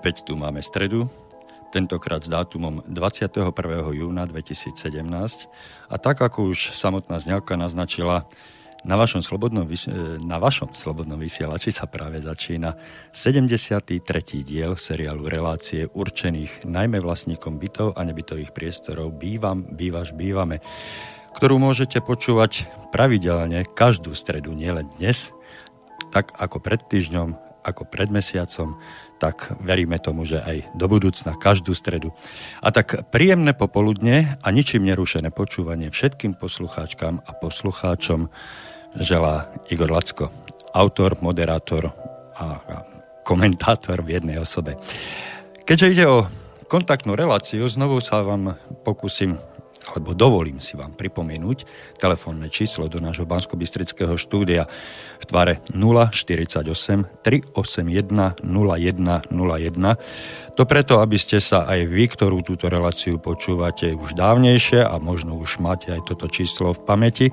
Opäť tu máme stredu, tentokrát s dátumom 21. júna 2017 a tak ako už samotná zňavka naznačila, na vašom, slobodnom, na vašom slobodnom vysielači sa práve začína 73. diel seriálu relácie určených najmä vlastníkom bytov a nebytových priestorov Bývam, bývaš, bývame, ktorú môžete počúvať pravidelne každú stredu, nielen dnes, tak ako pred týždňom, ako pred mesiacom, tak veríme tomu, že aj do budúcna, každú stredu. A tak príjemné popoludne a ničím nerušené počúvanie všetkým poslucháčkam a poslucháčom želá Igor Lacko, autor, moderátor a komentátor v jednej osobe. Keďže ide o kontaktnú reláciu, znovu sa vám pokúsim alebo dovolím si vám pripomenúť telefónne číslo do nášho bansko štúdia v tvare 048 381 0101. To preto, aby ste sa aj vy, ktorú túto reláciu počúvate už dávnejšie a možno už máte aj toto číslo v pamäti,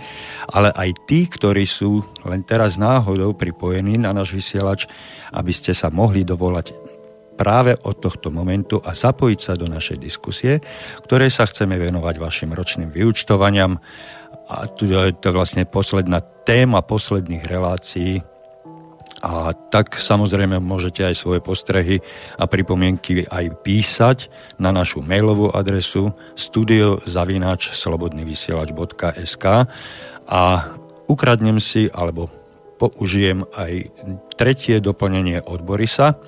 ale aj tí, ktorí sú len teraz náhodou pripojení na náš vysielač, aby ste sa mohli dovolať práve od tohto momentu a zapojiť sa do našej diskusie, ktorej sa chceme venovať vašim ročným vyučtovaniam. A tu je to vlastne posledná téma posledných relácií. A tak samozrejme môžete aj svoje postrehy a pripomienky aj písať na našu mailovú adresu studiozavináč.slobodnyvysielač.sk a ukradnem si alebo použijem aj tretie doplnenie od Borisa,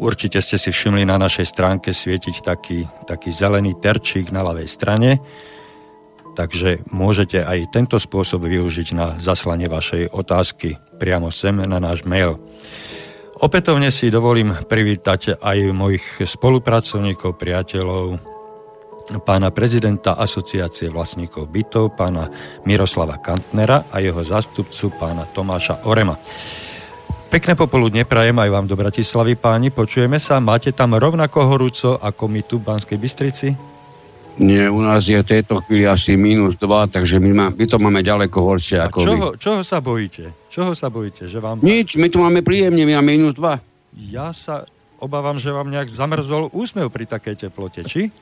určite ste si všimli na našej stránke svietiť taký, taký zelený terčík na ľavej strane, takže môžete aj tento spôsob využiť na zaslanie vašej otázky priamo sem na náš mail. Opätovne si dovolím privítať aj mojich spolupracovníkov, priateľov, pána prezidenta Asociácie vlastníkov bytov, pána Miroslava Kantnera a jeho zástupcu pána Tomáša Orema. Pekné popoludne prajem aj vám do Bratislavy, páni. Počujeme sa. Máte tam rovnako horúco ako my tu v Banskej Bystrici? Nie, u nás je v tejto chvíli asi minus 2, takže my, má, my to máme ďaleko horšie A ako čoho, vy. čoho sa bojíte? Čoho sa bojíte? Že vám... Nič, my to máme príjemne, my máme minus 2. Ja sa obávam, že vám nejak zamrzol úsmev pri takej teplote, či?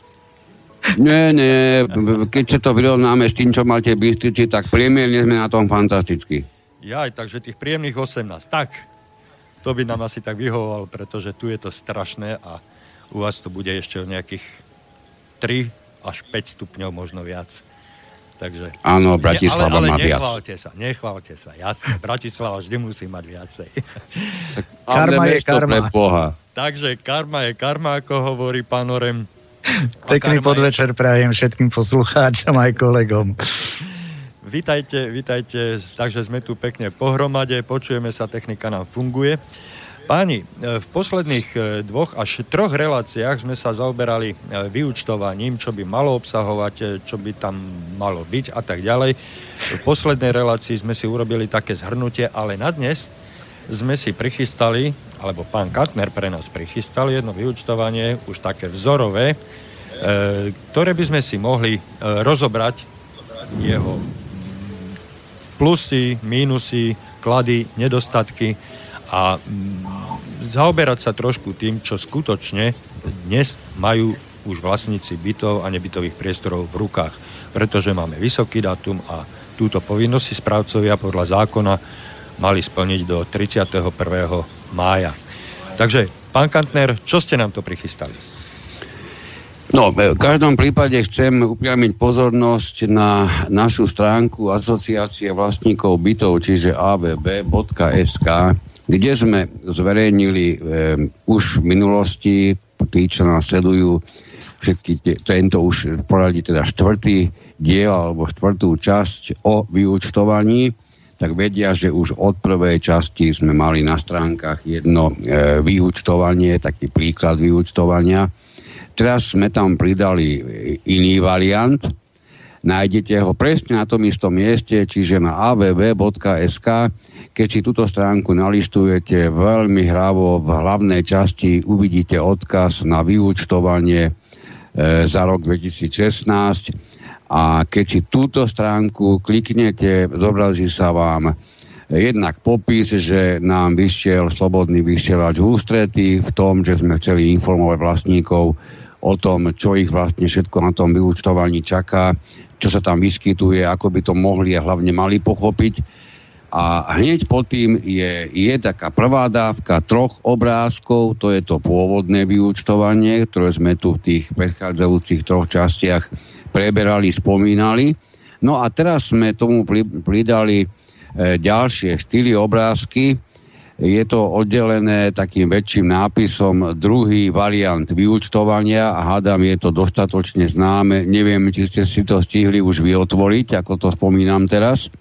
Nie, nie, keď sa to vyrovnáme s tým, čo máte v Bystrici, tak priemerne sme na tom fantasticky. Jaj, takže tých príjemných 18. Tak, to by nám asi tak vyhovoval, pretože tu je to strašné a u vás to bude ešte o nejakých 3 až 5 stupňov, možno viac. Takže... Áno, Bratislava ale, ale má viac. nechválte sa, nechválte sa, jasne. Bratislava vždy musí mať viacej. Tak, karma je karma. Boha. Takže karma je karma, ako hovorí pán Orem. Pekný podvečer je... prajem všetkým poslucháčom aj kolegom. Vítajte, vítajte, takže sme tu pekne pohromade, počujeme sa, technika nám funguje. Páni, v posledných e, dvoch až troch reláciách sme sa zaoberali e, vyučtovaním, čo by malo obsahovať, e, čo by tam malo byť a tak ďalej. V poslednej relácii sme si urobili také zhrnutie, ale na dnes sme si prichystali, alebo pán Katner pre nás prichystal jedno vyučtovanie, už také vzorové, ktoré by sme si mohli rozobrať jeho plusy, mínusy, klady, nedostatky a mm, zaoberať sa trošku tým, čo skutočne dnes majú už vlastníci bytov a nebytových priestorov v rukách. Pretože máme vysoký dátum a túto povinnosť si správcovia podľa zákona mali splniť do 31. mája. Takže, pán Kantner, čo ste nám to prichystali? No, v každom prípade chcem upriamiť pozornosť na našu stránku Asociácie vlastníkov bytov, čiže avb.sk, kde sme zverejnili e, už v minulosti, tí, čo nás sledujú, všetky tie, tento už poradí teda štvrtý diel alebo štvrtú časť o vyúčtovaní, tak vedia, že už od prvej časti sme mali na stránkach jedno e, vyúčtovanie, taký príklad vyúčtovania, Teraz sme tam pridali iný variant. Nájdete ho presne na tom istom mieste, čiže na avv.sk. Keď si túto stránku nalistujete veľmi hravo v hlavnej časti, uvidíte odkaz na vyúčtovanie e, za rok 2016 a keď si túto stránku kliknete, zobrazí sa vám jednak popis, že nám vyšiel slobodný vysielač v ústrety v tom, že sme chceli informovať vlastníkov o tom, čo ich vlastne všetko na tom vyúčtovaní čaká, čo sa tam vyskytuje, ako by to mohli a hlavne mali pochopiť. A hneď pod tým je, je taká prvá dávka troch obrázkov, to je to pôvodné vyúčtovanie, ktoré sme tu v tých predchádzajúcich troch častiach preberali, spomínali. No a teraz sme tomu pridali ďalšie štyri obrázky. Je to oddelené takým väčším nápisom druhý variant vyúčtovania a hádam, je to dostatočne známe. Neviem, či ste si to stihli už vyotvoriť, ako to spomínam teraz.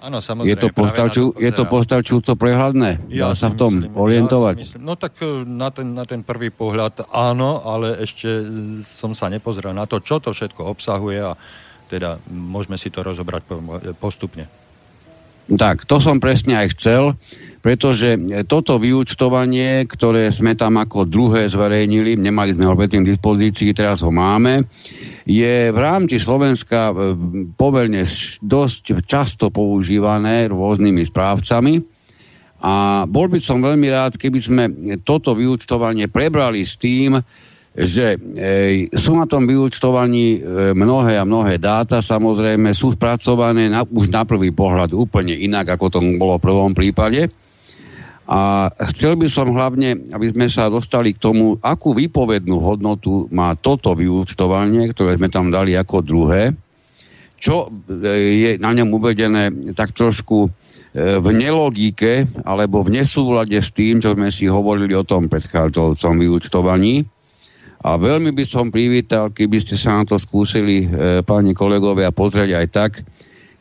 Áno, samozrejme. Je to, postavču, je to postavčujúco prehľadné? Dá ja sa v tom myslím, orientovať? Ja myslím, no tak e, na ten, na ten prvý pohľad áno, ale ešte som sa nepozrel na to, čo to všetko obsahuje a teda môžeme si to rozobrať postupne. Tak, to som presne aj chcel, pretože toto vyúčtovanie, ktoré sme tam ako druhé zverejnili, nemali sme ho predtým k dispozícii, teraz ho máme, je v rámci Slovenska e, povelne dosť často používané rôznymi správcami. A bol by som veľmi rád, keby sme toto vyučtovanie prebrali s tým, že e, sú na tom vyučtovaní e, mnohé a mnohé dáta, samozrejme sú spracované na, už na prvý pohľad úplne inak, ako to bolo v prvom prípade a chcel by som hlavne, aby sme sa dostali k tomu, akú výpovednú hodnotu má toto vyúčtovanie, ktoré sme tam dali ako druhé, čo e, je na ňom uvedené tak trošku e, v nelogike alebo v nesúlade s tým, čo sme si hovorili o tom predchádzajúcom vyúčtovaní. A veľmi by som privítal, keby ste sa na to skúsili, e, páni kolegovia, pozrieť aj tak,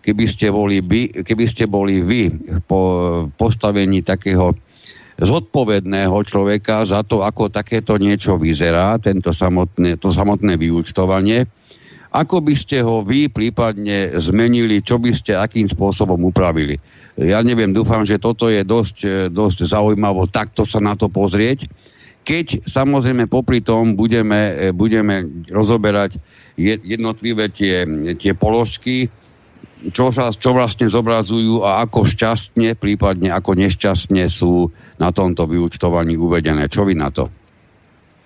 keby ste boli, by, keby ste boli vy po postavení takého zodpovedného človeka za to, ako takéto niečo vyzerá, tento samotné, to samotné vyúčtovanie, ako by ste ho vy prípadne zmenili, čo by ste akým spôsobom upravili. Ja neviem, dúfam, že toto je dosť, dosť zaujímavo takto sa na to pozrieť. Keď samozrejme popri tom budeme, budeme rozoberať jednotlivé tie, tie položky, čo, čo vlastne zobrazujú a ako šťastne, prípadne ako nešťastne sú na tomto vyučtovaní uvedené. Čo vy na to?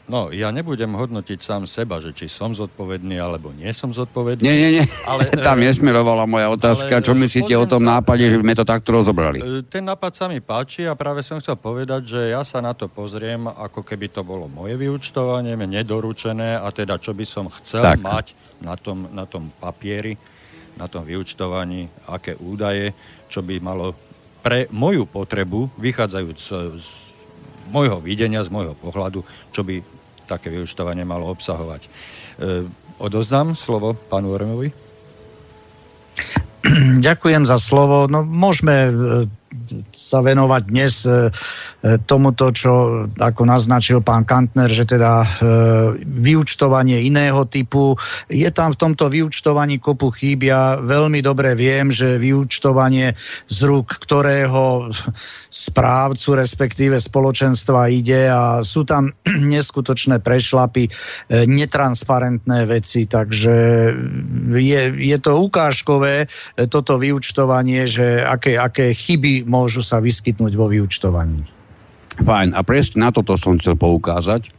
No, ja nebudem hodnotiť sám seba, že či som zodpovedný, alebo nie som zodpovedný. Nie, nie, nie. Ale, Tam e, nesmerovala moja otázka. Ale, čo myslíte o tom sa, nápade, že by sme to takto rozobrali? E, ten nápad sa mi páči a práve som chcel povedať, že ja sa na to pozriem, ako keby to bolo moje vyučtovanie, nedoručené a teda čo by som chcel tak. mať na tom, na tom papieri na tom vyučtovaní, aké údaje, čo by malo pre moju potrebu, vychádzajúc z môjho videnia, z môjho pohľadu, čo by také vyučtovanie malo obsahovať. E, odozdám slovo pánu Oremovi. Ďakujem za slovo. No, môžeme e, sa venovať dnes e, e, tomuto, čo ako naznačil pán Kantner, že teda e, vyučtovanie iného typu. Je tam v tomto vyučtovaní kopu chýb. Ja veľmi dobre viem, že vyučtovanie z rúk ktorého správcu, respektíve spoločenstva ide a sú tam neskutočné prešlapy, netransparentné veci, takže je, je to ukážkové toto vyučtovanie, že aké, aké chyby môžu sa vyskytnúť vo vyučtovaní. Fajn, a presne na toto som chcel poukázať.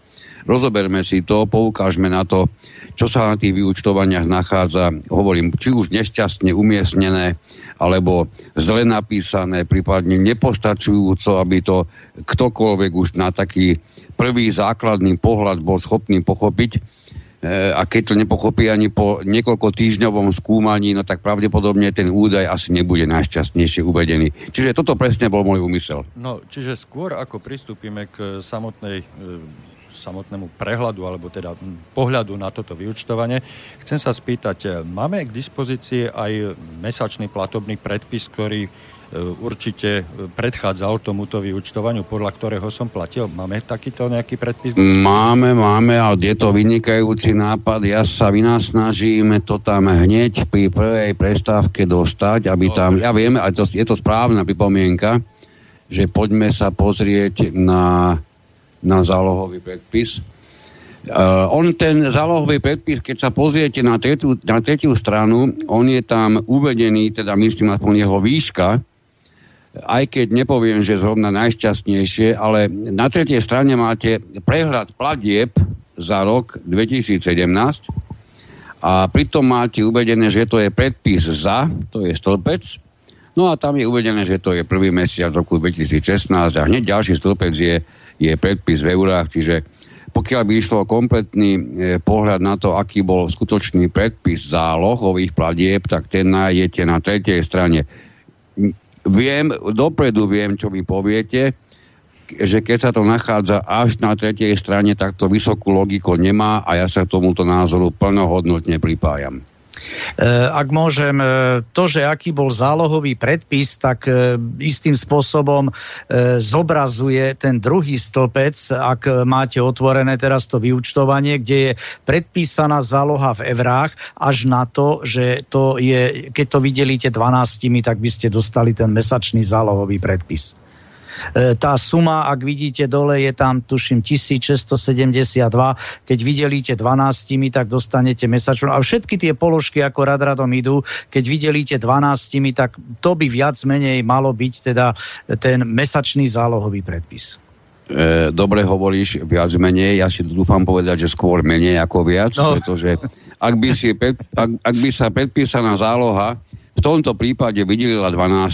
Rozoberme si to, poukážme na to, čo sa na tých vyučtovaniach nachádza, hovorím, či už nešťastne umiestnené, alebo zle napísané, prípadne nepostačujúco, aby to ktokoľvek už na taký prvý základný pohľad bol schopný pochopiť a keď to nepochopí ani po niekoľko týždňovom skúmaní, no tak pravdepodobne ten údaj asi nebude najšťastnejšie uvedený. Čiže toto presne bol môj úmysel. No, čiže skôr ako pristúpime k samotnej e, samotnému prehľadu alebo teda pohľadu na toto vyučtovanie. Chcem sa spýtať, e, máme k dispozícii aj mesačný platobný predpis, ktorý E, určite predchádzal tomuto vyučtovaniu, podľa ktorého som platil. Máme takýto nejaký predpis? Máme, máme a je to vynikajúci nápad. Ja sa vynasnažím to tam hneď pri prvej prestávke dostať, aby tam, ja viem, a to, je to správna pripomienka, že poďme sa pozrieť na, na zálohový predpis. Uh, on ten zálohový predpis, keď sa pozriete na tretiu, na tretiu stranu, on je tam uvedený, teda myslím aspoň jeho výška, aj keď nepoviem, že zrovna najšťastnejšie, ale na tretej strane máte prehľad platieb za rok 2017 a pritom máte uvedené, že to je predpis za, to je stĺpec, no a tam je uvedené, že to je prvý mesiac roku 2016 a hneď ďalší stĺpec je, je predpis v eurách, čiže pokiaľ by išlo kompletný e, pohľad na to, aký bol skutočný predpis zálohových platieb, tak ten nájdete na tretej strane. Viem, dopredu viem, čo vy poviete, že keď sa to nachádza až na tretej strane, tak to vysokú logiku nemá a ja sa k tomuto názoru plnohodnotne pripájam. E, ak môžem, e, to, že aký bol zálohový predpis, tak e, istým spôsobom zobrazuje ten druhý stĺpec, ak máte otvorené teraz to vyučtovanie, kde je predpísaná záloha v eurách až na to, že to je, keď to videlíte 12, tak by ste dostali ten mesačný zálohový predpis. E, tá suma, ak vidíte dole, je tam, tuším, 1672. Keď videlíte 12, tak dostanete mesačnú. A všetky tie položky, ako rad radom idú, keď videlíte 12, tak to by viac menej malo byť teda ten mesačný zálohový predpis. E, dobre hovoríš, viac menej. Ja si dúfam povedať, že skôr menej ako viac, no. pretože ak by, si, ak, ak by sa predpísaná záloha v tomto prípade vydelila 12,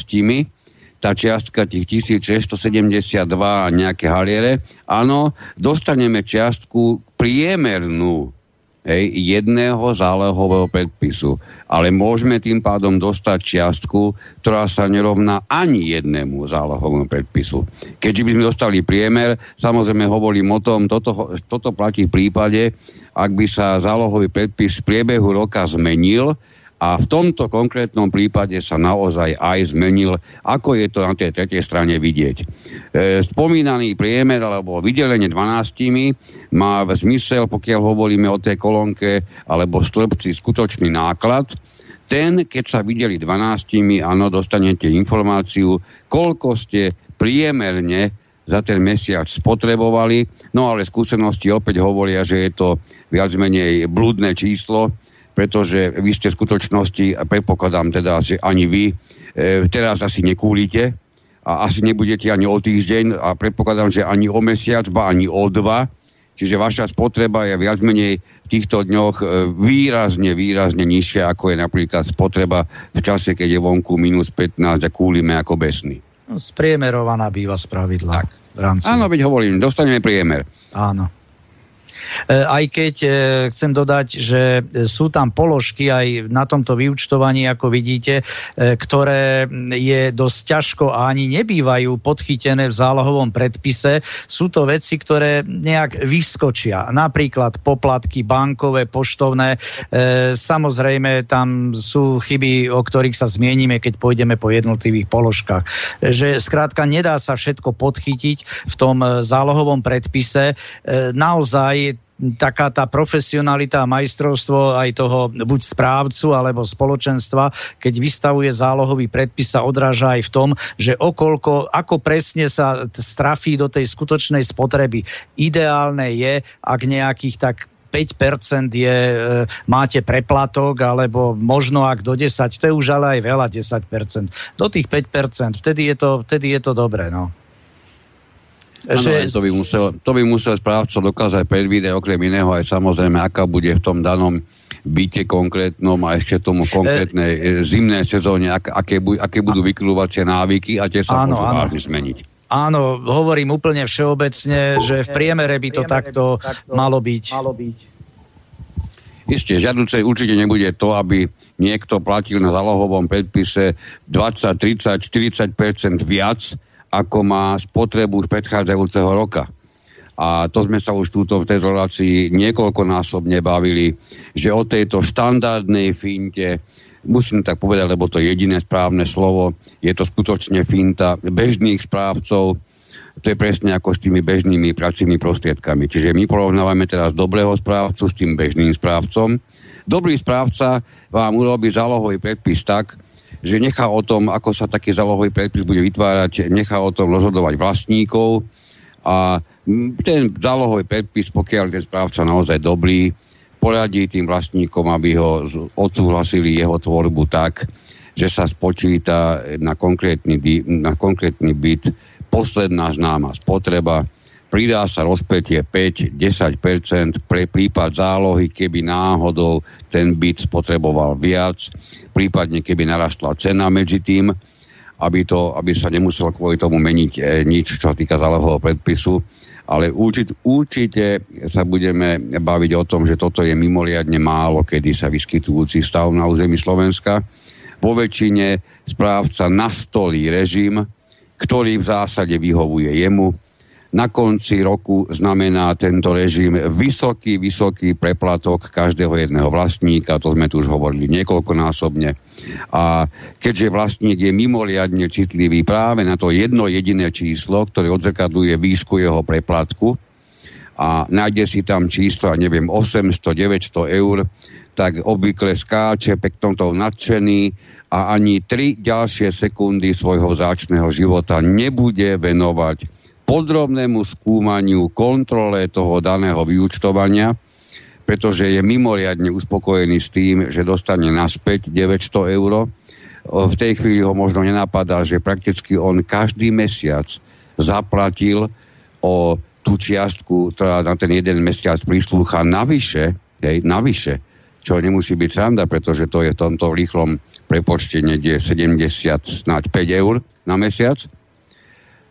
tá čiastka tých 1672 a nejaké haliere, áno, dostaneme čiastku priemernú hej, jedného zálehového predpisu. Ale môžeme tým pádom dostať čiastku, ktorá sa nerovná ani jednému zálohovému predpisu. Keďže by sme dostali priemer, samozrejme hovorím o tom, toto, toto platí v prípade, ak by sa zálohový predpis v priebehu roka zmenil, a v tomto konkrétnom prípade sa naozaj aj zmenil, ako je to na tej tretej strane vidieť. E, spomínaný priemer alebo vydelenie 12 má zmysel, pokiaľ hovoríme o tej kolónke alebo stĺpci skutočný náklad, ten, keď sa videli 12, áno, dostanete informáciu, koľko ste priemerne za ten mesiac spotrebovali, no ale skúsenosti opäť hovoria, že je to viac menej blúdne číslo, pretože vy ste v skutočnosti, predpokladám teda, že ani vy e, teraz asi nekúlite a asi nebudete ani o týždeň a predpokladám, že ani o mesiac, ba ani o dva. Čiže vaša spotreba je viac menej v týchto dňoch e, výrazne, výrazne nižšia, ako je napríklad spotreba v čase, keď je vonku minus 15 a kúlime ako besný. No, spriemerovaná býva z pravidla. Tak. V rámci... Áno, veď hovorím, dostaneme priemer. Áno. E, aj keď e, chcem dodať, že sú tam položky aj na tomto vyučtovaní, ako vidíte, e, ktoré je dosť ťažko a ani nebývajú podchytené v zálohovom predpise. Sú to veci, ktoré nejak vyskočia. Napríklad poplatky bankové, poštovné. Samozrejme, tam sú chyby, o ktorých sa zmienime, keď pôjdeme po jednotlivých položkách. Že skrátka nedá sa všetko podchytiť v tom zálohovom predpise. Naozaj taká tá profesionalita a majstrovstvo aj toho buď správcu alebo spoločenstva, keď vystavuje zálohový predpis, sa odráža aj v tom, že okolko, ako presne sa strafí do tej skutočnej spotreby. Ideálne je, ak nejakých tak 5% je, e, máte preplatok, alebo možno ak do 10, to je už ale aj veľa 10%. Do tých 5%, vtedy je to, vtedy je to dobré, no. Ano, že... to, by musel, to by musel správca dokázať predvídať okrem iného aj samozrejme, aká bude v tom danom byte konkrétnom a ešte tomu konkrétnej e... zimnej sezóne, ak, aké, bu, aké budú vykrúvacie návyky a tie sa áno, môžu áno. vážne zmeniť. Áno, hovorím úplne všeobecne, že v priemere by to takto, malo byť. Malo byť. Isté, žiaduce určite nebude to, aby niekto platil na zálohovom predpise 20, 30, 40% viac, ako má spotrebu z predchádzajúceho roka. A to sme sa už túto v tejto relácii niekoľkonásobne bavili, že o tejto štandardnej finte, musím tak povedať, lebo to je jediné správne slovo, je to skutočne finta bežných správcov, to je presne ako s tými bežnými pracovnými prostriedkami. Čiže my porovnávame teraz dobrého správcu s tým bežným správcom. Dobrý správca vám urobí zálohový predpis tak, že nechá o tom, ako sa taký zálohový predpis bude vytvárať, nechá o tom rozhodovať vlastníkov a ten zálohový predpis, pokiaľ ten správca naozaj dobrý, poradí tým vlastníkom, aby ho odsúhlasili jeho tvorbu tak, že sa spočíta na konkrétny, na konkrétny byt posledná známa spotreba, pridá sa rozpetie 5-10% pre prípad zálohy, keby náhodou ten byt spotreboval viac, prípadne keby narastla cena medzi tým, aby, to, aby sa nemuselo kvôli tomu meniť e, nič, čo sa týka zálohového predpisu. Ale určite, určite sa budeme baviť o tom, že toto je mimoriadne málo, kedy sa vyskytujúci stav na území Slovenska. Po väčšine správca nastolí režim, ktorý v zásade vyhovuje jemu, na konci roku znamená tento režim vysoký, vysoký preplatok každého jedného vlastníka, to sme tu už hovorili niekoľkonásobne. A keďže vlastník je mimoriadne citlivý práve na to jedno jediné číslo, ktoré odzrkadluje výšku jeho preplatku, a nájde si tam číslo, neviem, 800-900 eur, tak obvykle skáče peknom toho nadšený a ani tri ďalšie sekundy svojho záčného života nebude venovať podrobnému skúmaniu, kontrole toho daného vyučtovania, pretože je mimoriadne uspokojený s tým, že dostane naspäť 900 eur. V tej chvíli ho možno nenapadá, že prakticky on každý mesiac zaplatil o tú čiastku, ktorá na ten jeden mesiac prislúcha navyše, hej, navyše, čo nemusí byť sranda, pretože to je v tomto rýchlom prepočte niekde 70, snáď 5 eur na mesiac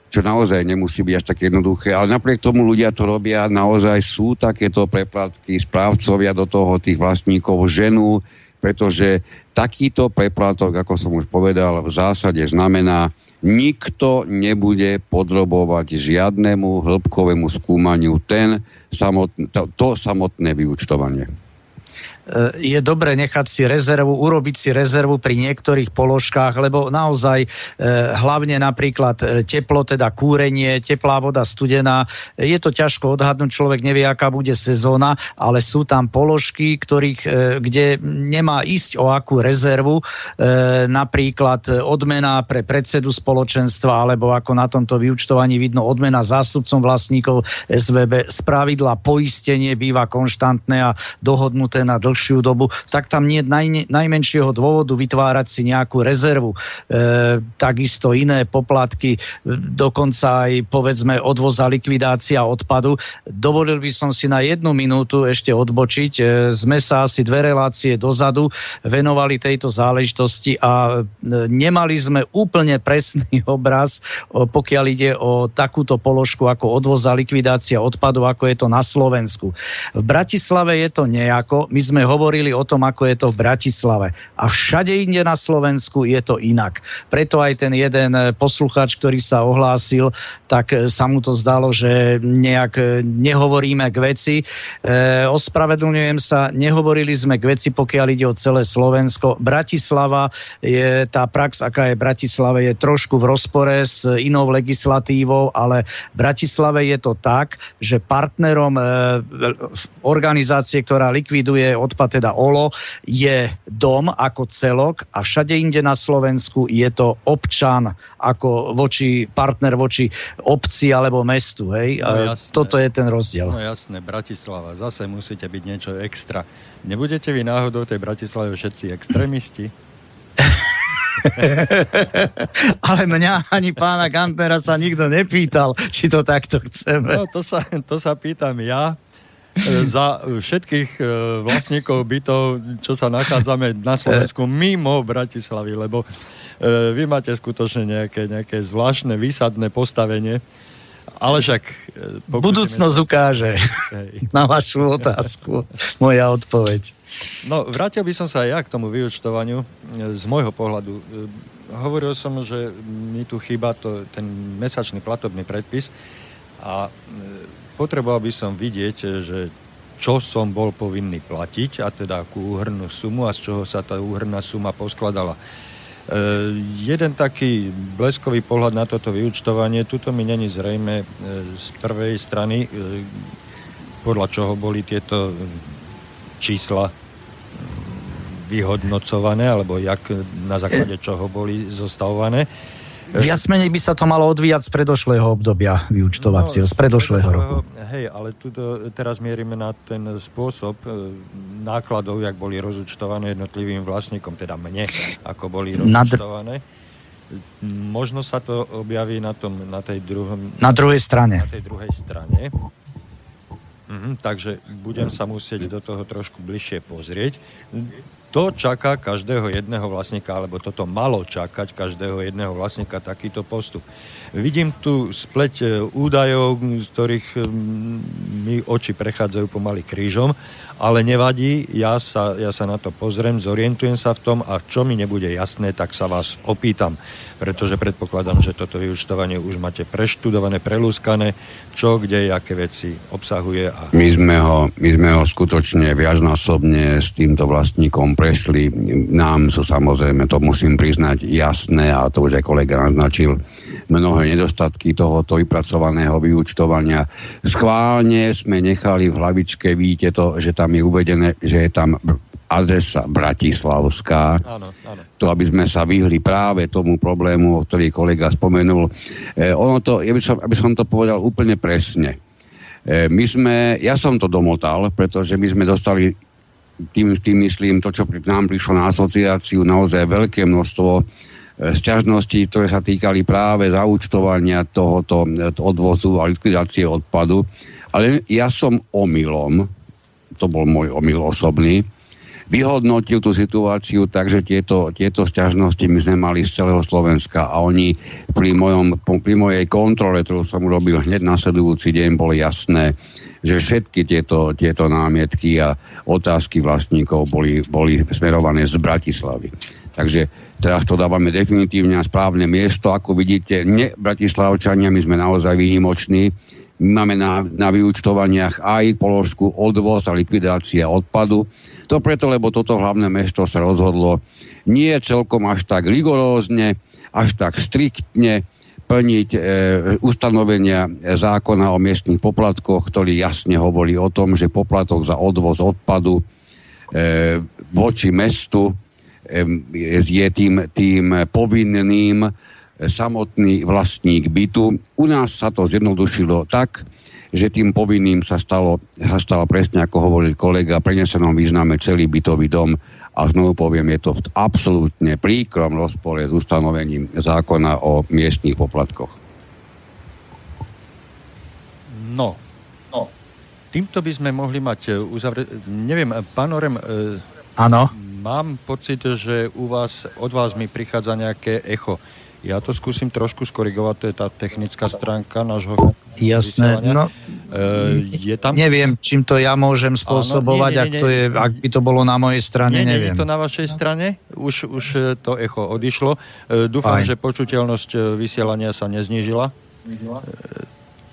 čo naozaj nemusí byť až také jednoduché, ale napriek tomu ľudia to robia, naozaj sú takéto preplatky, správcovia do toho tých vlastníkov ženú, pretože takýto preplatok, ako som už povedal, v zásade znamená, nikto nebude podrobovať žiadnemu hĺbkovému skúmaniu ten samotn- to, to samotné vyučtovanie je dobre nechať si rezervu, urobiť si rezervu pri niektorých položkách, lebo naozaj e, hlavne napríklad e, teplo, teda kúrenie, teplá voda studená, je to ťažko odhadnúť, človek nevie, aká bude sezóna, ale sú tam položky, ktorých, e, kde nemá ísť o akú rezervu, napríklad odmena pre predsedu spoločenstva, alebo ako na tomto vyučtovaní vidno odmena zástupcom vlastníkov SVB, spravidla poistenie býva konštantné a dohodnuté na dlhšie dlhšiu dobu, tak tam nie je naj, najmenšieho dôvodu vytvárať si nejakú rezervu. E, takisto iné poplatky, dokonca aj povedzme odvoz a likvidácia odpadu. Dovolil by som si na jednu minútu ešte odbočiť. E, sme sa asi dve relácie dozadu venovali tejto záležitosti a e, nemali sme úplne presný obraz, pokiaľ ide o takúto položku ako odvoz a likvidácia odpadu, ako je to na Slovensku. V Bratislave je to nejako. My sme hovorili o tom, ako je to v Bratislave. A všade inde na Slovensku je to inak. Preto aj ten jeden posluchač, ktorý sa ohlásil, tak e, sa mu to zdalo, že nejak e, nehovoríme k veci. E, ospravedlňujem sa, nehovorili sme k veci, pokiaľ ide o celé Slovensko. Bratislava je, tá prax, aká je v Bratislave, je trošku v rozpore s inou legislatívou, ale v Bratislave je to tak, že partnerom e, organizácie, ktorá likviduje odpad odpad, teda OLO, je dom ako celok a všade inde na Slovensku je to občan ako voči, partner voči obci alebo mestu. Hej? No, Toto je ten rozdiel. No jasné, Bratislava, zase musíte byť niečo extra. Nebudete vy náhodou tej Bratislave všetci extrémisti? Ale mňa ani pána Kantnera sa nikto nepýtal, či to takto chceme. No to sa, to sa pýtam ja, za všetkých e, vlastníkov bytov, čo sa nachádzame na Slovensku mimo Bratislavy, lebo e, vy máte skutočne nejaké, nejaké zvláštne výsadné postavenie. Ale však... E, Budúcnosť sa... ukáže Hej. na vašu otázku. Moja odpoveď. No, vrátil by som sa aj ja k tomu vyučtovaniu z môjho pohľadu. Hovoril som, že mi tu chýba to, ten mesačný platobný predpis a potreboval by som vidieť, že čo som bol povinný platiť, a teda akú úhrnú sumu a z čoho sa tá úhrná suma poskladala. E, jeden taký bleskový pohľad na toto vyučtovanie, tuto mi není zrejme e, z prvej strany, e, podľa čoho boli tieto čísla vyhodnocované, alebo jak, na základe čoho boli zostavované. Viac menej by sa to malo odvíjať z predošlého obdobia vyučtovacieho, no, z predošlého roku. Hej, ale tu teraz mierime na ten spôsob e, nákladov, jak boli rozúčtované jednotlivým vlastníkom, teda mne, ako boli rozúčtované. Možno sa to objaví na, tom, na tej druhom... Na druhej strane. Na tej druhej strane. Mhm, takže budem sa musieť do toho trošku bližšie pozrieť to čaká každého jedného vlastníka, alebo toto malo čakať každého jedného vlastníka takýto postup. Vidím tu spleť e, údajov, z ktorých mi oči prechádzajú pomaly krížom, ale nevadí, ja sa, ja sa na to pozriem, zorientujem sa v tom a čo mi nebude jasné, tak sa vás opýtam pretože predpokladám, že toto vyučtovanie už máte preštudované, prelúskané, čo, kde, aké veci obsahuje. A... My, sme ho, my sme ho skutočne viacnásobne s týmto vlastníkom prešli. Nám sú samozrejme, to musím priznať, jasné, a to už aj kolega naznačil, mnohé nedostatky tohoto vypracovaného vyučtovania. Schválne sme nechali v hlavičke, vidíte to, že tam je uvedené, že je tam adresa Bratislavská. Áno, áno. To, aby sme sa vyhli práve tomu problému, o ktorý kolega spomenul. E, ono to, ja by som, aby som to povedal úplne presne. E, my sme, ja som to domotal, pretože my sme dostali tým, tým myslím, to, čo nám prišlo na asociáciu, naozaj veľké množstvo sťažností, ktoré sa týkali práve zaučtovania tohoto odvozu a likvidácie odpadu. Ale ja som omylom, to bol môj omyl osobný, vyhodnotil tú situáciu tak, že tieto, tieto sťažnosti my sme mali z celého Slovenska a oni pri, mojom, pri mojej kontrole, ktorú som urobil hneď nasledujúci deň, bolo jasné, že všetky tieto, tieto námietky a otázky vlastníkov boli, boli smerované z Bratislavy. Takže teraz to dávame definitívne na správne miesto. Ako vidíte, ne Bratislavčania, my sme naozaj výnimoční. My máme na, na vyučtovaniach aj položku odvoz a likvidácia odpadu to preto, lebo toto hlavné mesto sa rozhodlo nie celkom až tak rigorózne, až tak striktne plniť e, ustanovenia zákona o miestnych poplatkoch, ktorý jasne hovorí o tom, že poplatok za odvoz odpadu e, voči mestu je tým, tým povinným samotný vlastník bytu. U nás sa to zjednodušilo tak, že tým povinným sa stalo, sa stalo presne ako hovoril kolega, prenesenom význame celý bytový dom a znovu poviem, je to v absolútne príkrom rozpore s ustanovením zákona o miestnych poplatkoch. No, no. Týmto by sme mohli mať e, uzavrieť, neviem, pán Orem, Áno. Mám pocit, že u vás, od vás mi prichádza nejaké echo. Ja to skúsim trošku skorigovať, to je tá technická stránka nášho Jasné, no, e, je tam... neviem, čím to ja môžem spôsobovať, Áno, nie, nie, nie, ak, to je, ak by to bolo na mojej strane, nie, nie, neviem. Nie, je to na vašej strane, už, už to echo odišlo. E, dúfam, Aj. že počuteľnosť vysielania sa neznížila.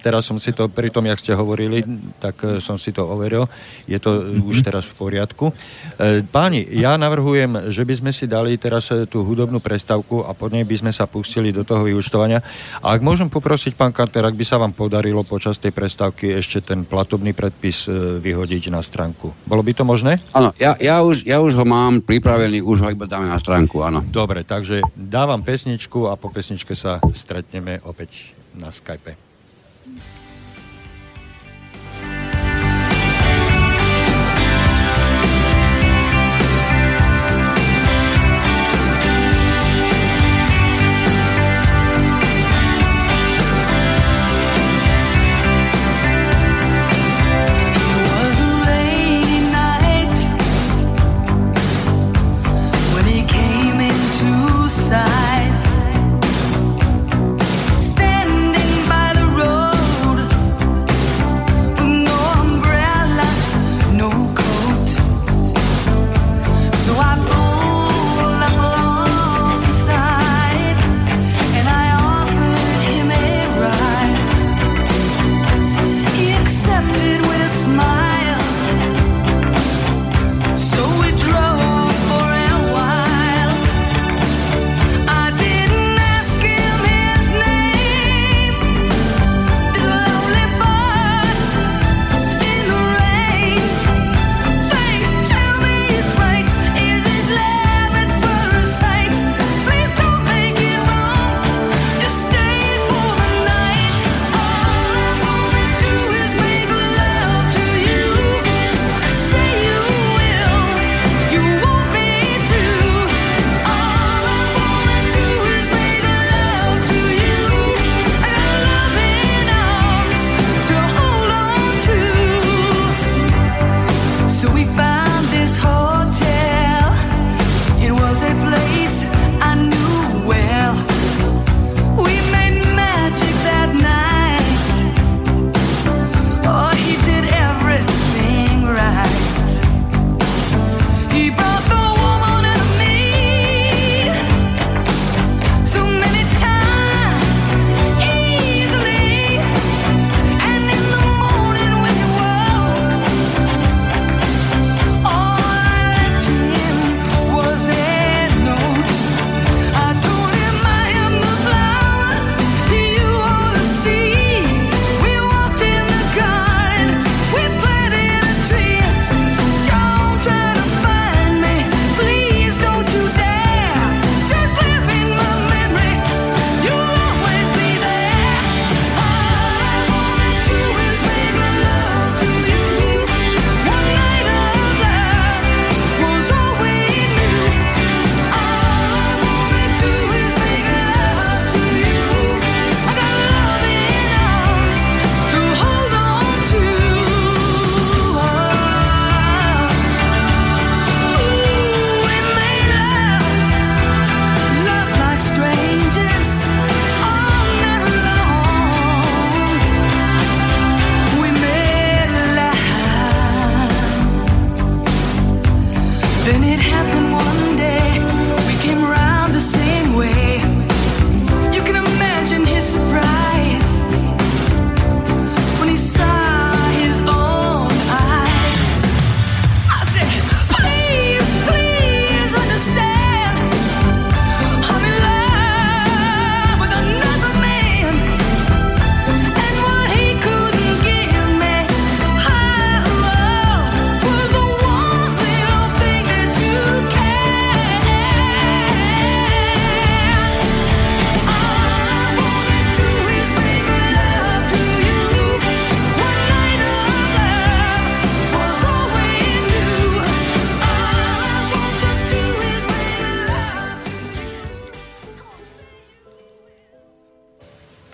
Teraz som si to, pri tom, jak ste hovorili, tak e, som si to overil. Je to mm-hmm. už teraz v poriadku. E, páni, ja navrhujem, že by sme si dali teraz e, tú hudobnú prestavku a po nej by sme sa pustili do toho vyučtovania. A ak môžem poprosiť, pán Kanter, ak by sa vám podarilo počas tej prestávky ešte ten platobný predpis vyhodiť na stránku. Bolo by to možné? Áno, ja, ja, už, ja už ho mám pripravený, už ho iba dáme na stránku, áno. Dobre, takže dávam pesničku a po pesničke sa stretneme opäť na Skype.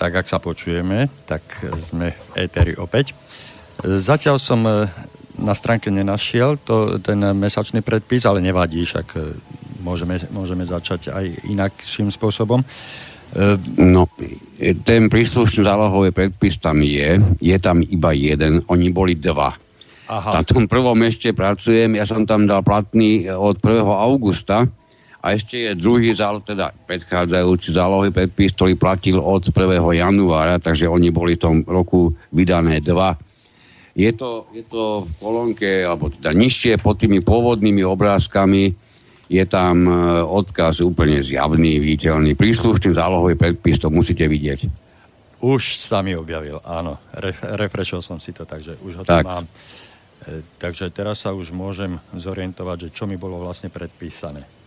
Tak ak sa počujeme, tak sme v éteri opäť. Zatiaľ som e, na stránke nenašiel to, ten mesačný predpis, ale nevadí, však e, môžeme, môžeme začať aj inakším spôsobom. No, ten príslušný zálohový predpis tam je, je tam iba jeden, oni boli dva. Aha. Na tom prvom ešte pracujem, ja som tam dal platný od 1. augusta a ešte je druhý záloh, teda predchádzajúci zálohový predpis, ktorý platil od 1. januára, takže oni boli v tom roku vydané dva. Je to, je to v kolónke, alebo teda nižšie pod tými pôvodnými obrázkami, je tam e, odkaz úplne zjavný, viditeľný. Príslušný zálohový predpis, to musíte vidieť. Už sa mi objavil, áno. Re, refrešil som si to, takže už ho tak. mám. E, takže teraz sa už môžem zorientovať, že čo mi bolo vlastne predpísané.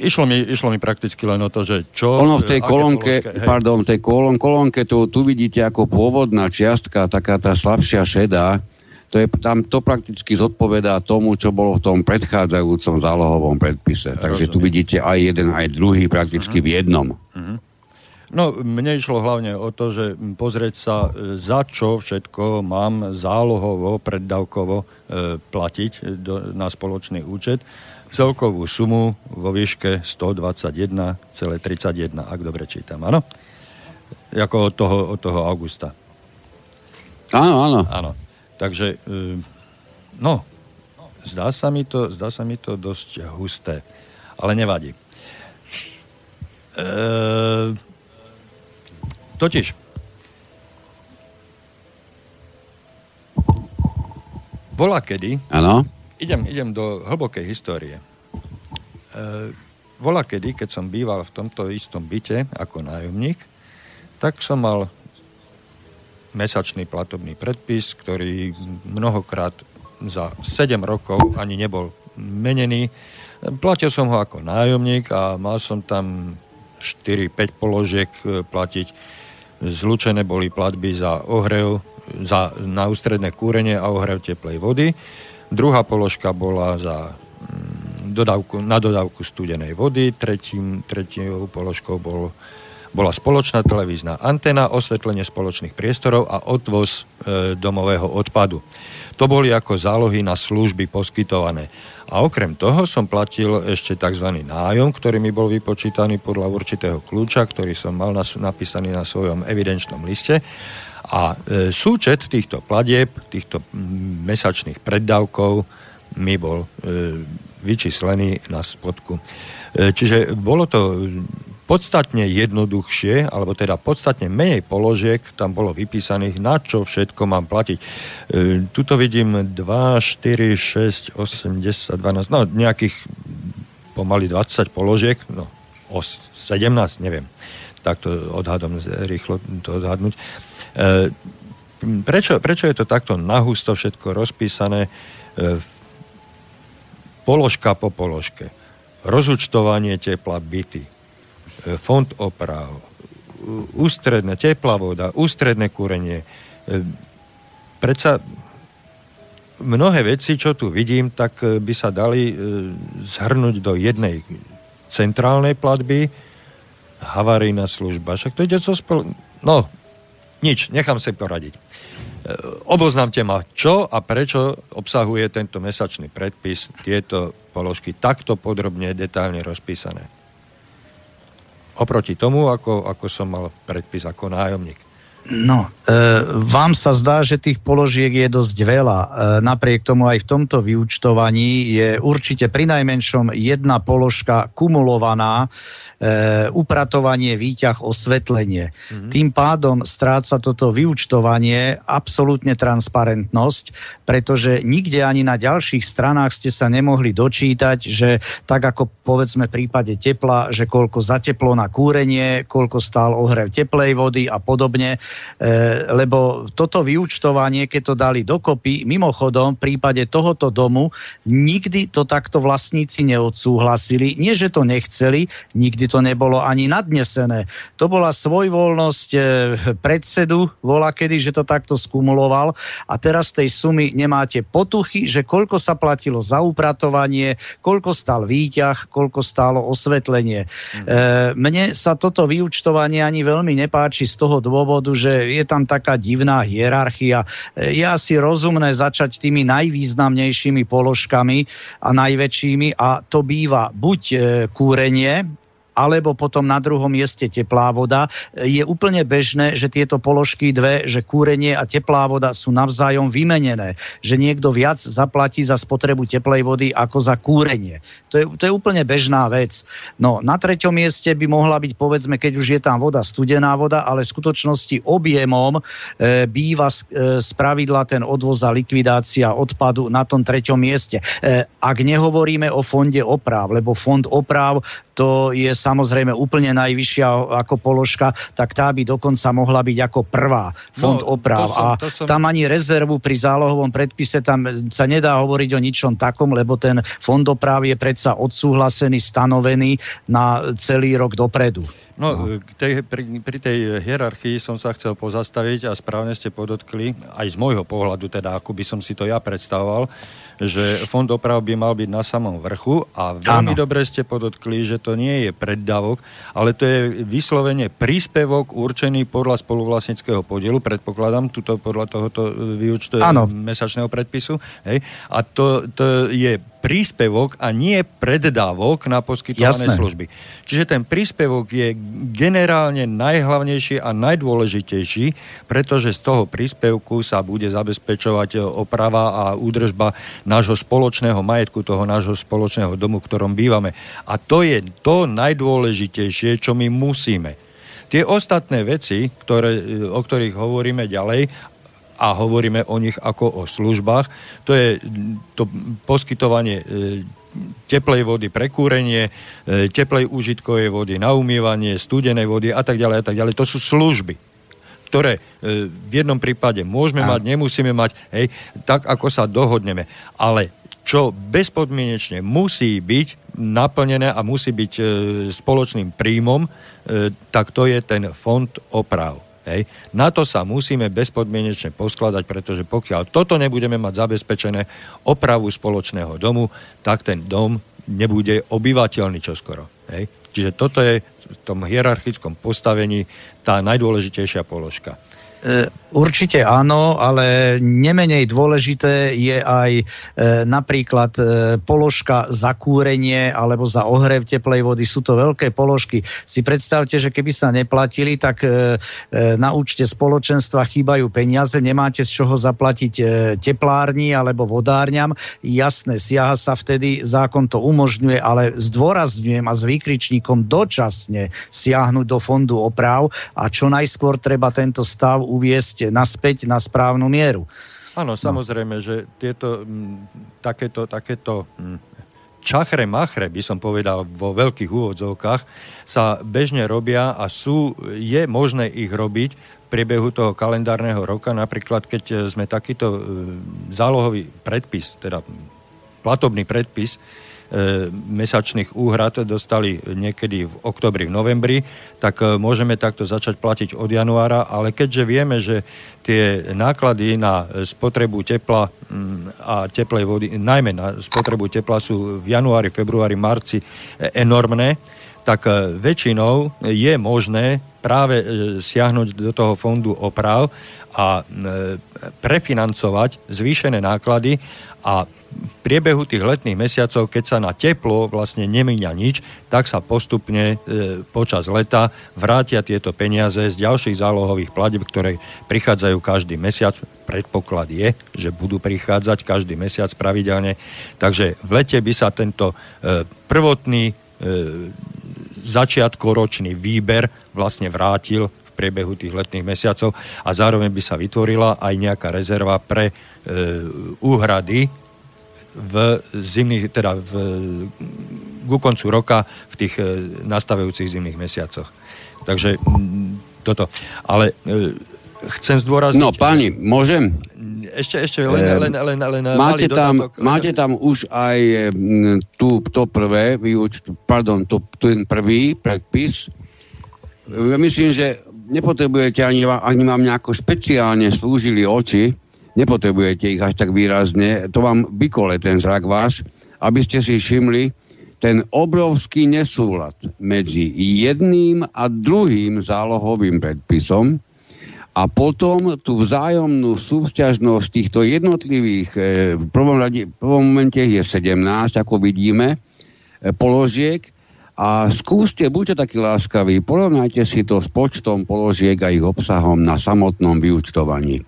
Išlo mi, išlo mi prakticky len o to, že čo... Ono v tej kolónke, pardon, v tej kolón, kolónke tu, tu vidíte ako pôvodná čiastka, taká tá slabšia šedá, to, je, tam, to prakticky zodpovedá tomu, čo bolo v tom predchádzajúcom zálohovom predpise. Takže Rozumiem. tu vidíte aj jeden, aj druhý prakticky uh-huh. v jednom. Uh-huh. No, mne išlo hlavne o to, že pozrieť sa, e, za čo všetko mám zálohovo, preddavkovo e, platiť do, na spoločný účet. Celkovú sumu vo výške 121,31, ak dobre čítam, áno? Jako od toho, od toho augusta. Áno, áno. Áno. Takže, e, no, zdá sa mi to, zdá sa mi to dosť husté, ale nevadí. E, totiž, bola kedy, ano? Idem, idem do hlbokej histórie. E, bola kedy, keď som býval v tomto istom byte ako nájomník, tak som mal mesačný platobný predpis, ktorý mnohokrát za 7 rokov ani nebol menený. Platil som ho ako nájomník a mal som tam 4-5 položiek e, platiť. Zlučené boli platby za ohrev, za, na ústredné kúrenie a ohrev teplej vody. Druhá položka bola za mm, dodávku, na dodávku studenej vody. Tretím, tretiou položkou bol bola spoločná televízna antena, osvetlenie spoločných priestorov a odvoz e, domového odpadu. To boli ako zálohy na služby poskytované. A okrem toho som platil ešte tzv. nájom, ktorý mi bol vypočítaný podľa určitého kľúča, ktorý som mal napísaný na svojom evidenčnom liste. A e, súčet týchto platieb, týchto mesačných preddavkov mi bol e, vyčíslený na spodku. E, čiže bolo to podstatne jednoduchšie, alebo teda podstatne menej položiek tam bolo vypísaných, na čo všetko mám platiť. E, tuto vidím 2, 4, 6, 8, 10, 12, no nejakých pomaly 20 položiek, no o 17, neviem. Takto odhadom rýchlo to odhadnúť. E, prečo, prečo je to takto nahusto všetko rozpísané? E, položka po položke. Rozúčtovanie tepla byty fond oprav, ústredné, teplá voda, ústredné kúrenie. Predsa mnohé veci, čo tu vidím, tak by sa dali e, zhrnúť do jednej centrálnej platby, havarijná služba. Však to ide so spol... No, nič, nechám sa poradiť. E, oboznámte ma, čo a prečo obsahuje tento mesačný predpis, tieto položky takto podrobne, detailne rozpísané oproti tomu, ako, ako som mal predpis ako nájomník. No, e, vám sa zdá, že tých položiek je dosť veľa. E, napriek tomu aj v tomto vyučtovaní je určite pri najmenšom jedna položka kumulovaná, e, upratovanie, výťah, osvetlenie. Mm-hmm. Tým pádom stráca toto vyučtovanie absolútne transparentnosť, pretože nikde ani na ďalších stranách ste sa nemohli dočítať, že tak ako povedzme v prípade tepla, že koľko zateplo na kúrenie, koľko stál ohrev teplej vody a podobne, lebo toto vyučtovanie, keď to dali dokopy, mimochodom v prípade tohoto domu nikdy to takto vlastníci neodsúhlasili. Nie, že to nechceli, nikdy to nebolo ani nadnesené. To bola svojvoľnosť predsedu, volá kedy, že to takto skumuloval a teraz tej sumy nemáte potuchy, že koľko sa platilo za upratovanie, koľko stal výťah, koľko stálo osvetlenie. Mm. E, mne sa toto vyučtovanie ani veľmi nepáči z toho dôvodu, že je tam taká divná hierarchia. E, je asi rozumné začať tými najvýznamnejšími položkami a najväčšími a to býva buď e, kúrenie, alebo potom na druhom mieste teplá voda. Je úplne bežné, že tieto položky dve, že kúrenie a teplá voda sú navzájom vymenené. Že niekto viac zaplatí za spotrebu teplej vody ako za kúrenie. To je, to je úplne bežná vec. No na treťom mieste by mohla byť, povedzme, keď už je tam voda, studená voda, ale v skutočnosti objemom e, býva e, spravidla ten odvoz a likvidácia odpadu na tom treťom mieste. E, ak nehovoríme o fonde oprav, lebo fond oprav to je samozrejme úplne najvyššia ako položka, tak tá by dokonca mohla byť ako prvá fond no, oprav. Som, a som... tam ani rezervu pri zálohovom predpise tam sa nedá hovoriť o ničom takom, lebo ten fond oprav je predsa odsúhlasený, stanovený na celý rok dopredu. No, no. Tej, pri, pri tej hierarchii som sa chcel pozastaviť a správne ste podotkli, aj z môjho pohľadu, teda ako by som si to ja predstavoval, že fond oprav by mal byť na samom vrchu a veľmi Áno. dobre ste podotkli, že to nie je preddavok, ale to je vyslovene príspevok určený podľa spoluvlastnického podielu, predpokladám, tuto podľa tohoto výučtu mesačného predpisu. Hej? A to, to je príspevok a nie preddávok na poskytované Jasné. služby. Čiže ten príspevok je generálne najhlavnejší a najdôležitejší, pretože z toho príspevku sa bude zabezpečovať oprava a údržba nášho spoločného majetku, toho nášho spoločného domu, v ktorom bývame. A to je to najdôležitejšie, čo my musíme. Tie ostatné veci, ktoré, o ktorých hovoríme ďalej, a hovoríme o nich ako o službách. To je to poskytovanie e, teplej vody pre kúrenie, e, teplej užitkovej vody na umývanie, studenej vody a tak ďalej a tak ďalej. To sú služby ktoré e, v jednom prípade môžeme a. mať, nemusíme mať, hej, tak ako sa dohodneme. Ale čo bezpodmienečne musí byť naplnené a musí byť spoločným príjmom, tak to je ten fond oprav. Hej. Na to sa musíme bezpodmienečne poskladať, pretože pokiaľ toto nebudeme mať zabezpečené opravu spoločného domu, tak ten dom nebude obyvateľný čoskoro. Hej. Čiže toto je v tom hierarchickom postavení tá najdôležitejšia položka. E, určite áno, ale nemenej dôležité je aj e, napríklad e, položka za kúrenie alebo za ohrev teplej vody. Sú to veľké položky. Si predstavte, že keby sa neplatili, tak na účte spoločenstva chýbajú peniaze, nemáte z čoho zaplatiť teplárni alebo vodárňam. Jasné, siaha sa vtedy, zákon to umožňuje, ale zdôrazňujem a s výkričníkom dočasne siahnuť do fondu oprav a čo najskôr treba tento stav uviesť naspäť na správnu mieru. Áno, no. samozrejme, že tieto m, takéto, takéto m, čachre machre, by som povedal vo veľkých úvodzovkách, sa bežne robia a sú, je možné ich robiť v priebehu toho kalendárneho roka. Napríklad, keď sme takýto e, zálohový predpis, teda platobný predpis, E, mesačných úhrad dostali niekedy v oktobri, v novembri, tak e, môžeme takto začať platiť od januára, ale keďže vieme, že tie náklady na spotrebu tepla mm, a teplej vody, najmä na spotrebu tepla sú v januári, februári, marci e, enormné, tak väčšinou je možné práve siahnuť do toho fondu oprav a prefinancovať zvýšené náklady a v priebehu tých letných mesiacov, keď sa na teplo vlastne nemíňa nič, tak sa postupne e, počas leta vrátia tieto peniaze z ďalších zálohových pladeb, ktoré prichádzajú každý mesiac. Predpoklad je, že budú prichádzať každý mesiac pravidelne. Takže v lete by sa tento e, prvotný e, začiatkoročný výber vlastne vrátil priebehu tých letných mesiacov a zároveň by sa vytvorila aj nejaká rezerva pre E, úhrady v zimných, teda v, ku koncu roka v tých e, nastavujúcich zimných mesiacoch. Takže toto. Ale e, chcem zdôrazniť... No, páni, môžem? Ešte, ešte len, len, len, len máte, tam, dodatok, máte tam už aj tú, to prvé, pardon, to, ten prvý predpis. Ja myslím, že nepotrebujete ani, ani vám nejako špeciálne slúžili oči, nepotrebujete ich až tak výrazne, to vám vykole ten zrak váš, aby ste si všimli ten obrovský nesúlad medzi jedným a druhým zálohovým predpisom a potom tú vzájomnú súťažnosť týchto jednotlivých, e, v prvom, rade, v prvom momente je 17, ako vidíme, e, položiek a skúste, buďte takí láskaví, porovnajte si to s počtom položiek a ich obsahom na samotnom vyučtovaní.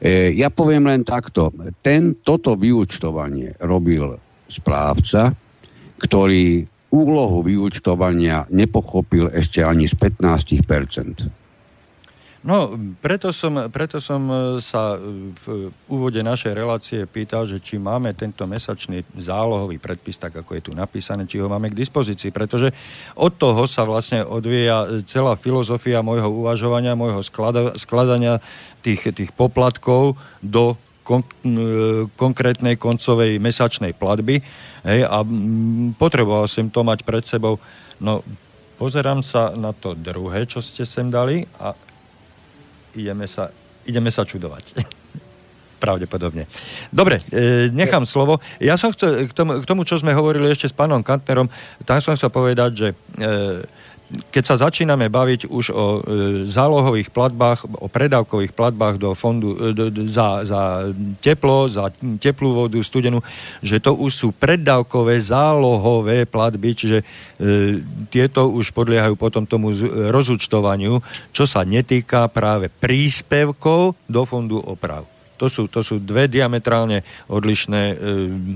E, ja poviem len takto. Ten, toto vyučtovanie robil správca, ktorý úlohu vyučtovania nepochopil ešte ani z 15 No, preto som, preto som e, sa e, v úvode našej relácie pýtal, že či máme tento mesačný zálohový predpis, tak ako je tu napísané, či ho máme k dispozícii, pretože od toho sa vlastne odvíja celá filozofia môjho uvažovania, môjho sklada, skladania tých, tých poplatkov do kon, e, konkrétnej koncovej mesačnej platby. Hej, a potreboval som to mať pred sebou. No, pozerám sa na to druhé, čo ste sem dali a ideme sa, ideme sa čudovať. Pravdepodobne. Dobre, e, nechám slovo. Ja som chcel, k tomu, k tomu, čo sme hovorili ešte s pánom Kantnerom, tam som chcel povedať, že e, keď sa začíname baviť už o e, zálohových platbách, o predávkových platbách do fondu e, do, do, za, za teplo, za teplú vodu, studenú, že to už sú predávkové zálohové platby, čiže e, tieto už podliehajú potom tomu rozúčtovaniu, čo sa netýka práve príspevkov do fondu oprav. To sú, to sú dve diametrálne odlišné e,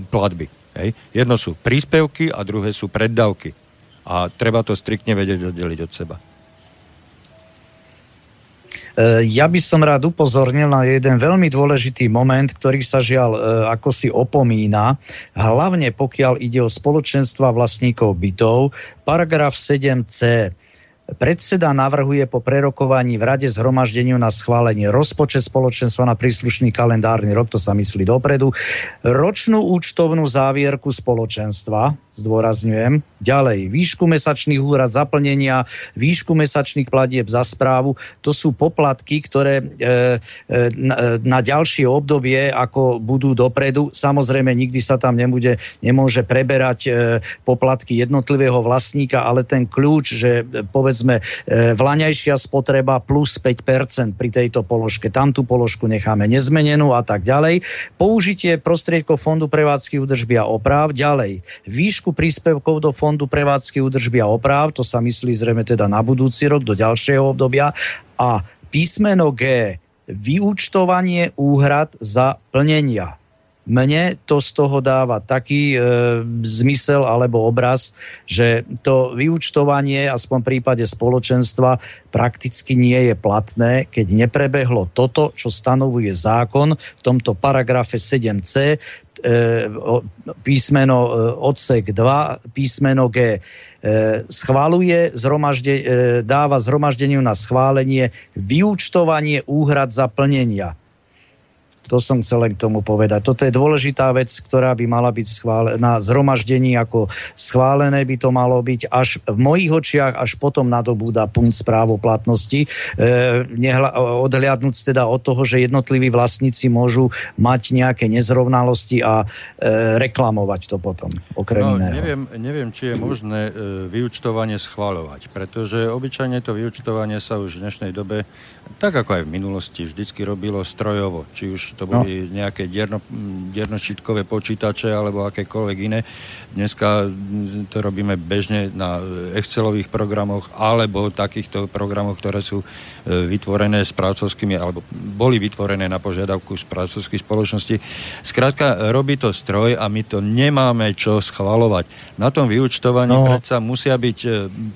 platby. Hej. Jedno sú príspevky a druhé sú preddavky a treba to striktne vedieť oddeliť od seba. E, ja by som rád upozornil na jeden veľmi dôležitý moment, ktorý sa žiaľ e, ako si opomína, hlavne pokiaľ ide o spoločenstva vlastníkov bytov, paragraf 7c Predseda navrhuje po prerokovaní v Rade zhromaždeniu na schválenie rozpočet spoločenstva na príslušný kalendárny rok, to sa myslí dopredu, ročnú účtovnú závierku spoločenstva, zdôrazňujem, ďalej výšku mesačných úrad zaplnenia, výšku mesačných platieb za správu, to sú poplatky, ktoré e, e, na, na ďalšie obdobie, ako budú dopredu, samozrejme nikdy sa tam nebude, nemôže preberať e, poplatky jednotlivého vlastníka, ale ten kľúč, že povedz povedzme e, vlaňajšia spotreba plus 5% pri tejto položke. Tam tú položku necháme nezmenenú a tak ďalej. Použitie prostriedkov Fondu prevádzky údržby a oprav ďalej. Výšku príspevkov do Fondu prevádzky údržby a oprav, to sa myslí zrejme teda na budúci rok, do ďalšieho obdobia. A písmeno G, vyúčtovanie úhrad za plnenia. Mne to z toho dáva taký e, zmysel alebo obraz, že to vyučtovanie, aspoň v prípade spoločenstva, prakticky nie je platné, keď neprebehlo toto, čo stanovuje zákon v tomto paragrafe 7c, e, písmeno e, odsek 2, písmeno G. E, schváluje, zhromažde, dáva zhromaždeniu na schválenie vyúčtovanie úhrad za plnenia to som chcel len k tomu povedať. Toto je dôležitá vec, ktorá by mala byť schválená na zhromaždení ako schválené by to malo byť až v mojich očiach, až potom nadobúda punkt správoplatnosti. E, nehla, odhliadnúť teda od toho, že jednotliví vlastníci môžu mať nejaké nezrovnalosti a e, reklamovať to potom, okrem no, iného. Neviem, neviem, či je možné e, vyučtovanie schváľovať, pretože obyčajne to vyučtovanie sa už v dnešnej dobe tak ako aj v minulosti, vždycky robilo strojovo. Či už to boli no. nejaké dierno, diernočitkové počítače alebo akékoľvek iné. Dneska to robíme bežne na Excelových programoch alebo takýchto programoch, ktoré sú e, vytvorené správcovskými, alebo boli vytvorené na požiadavku správcovských spoločností. Skrátka, robí to stroj a my to nemáme čo schvalovať. Na tom vyučtovaní no. predsa musia byť e,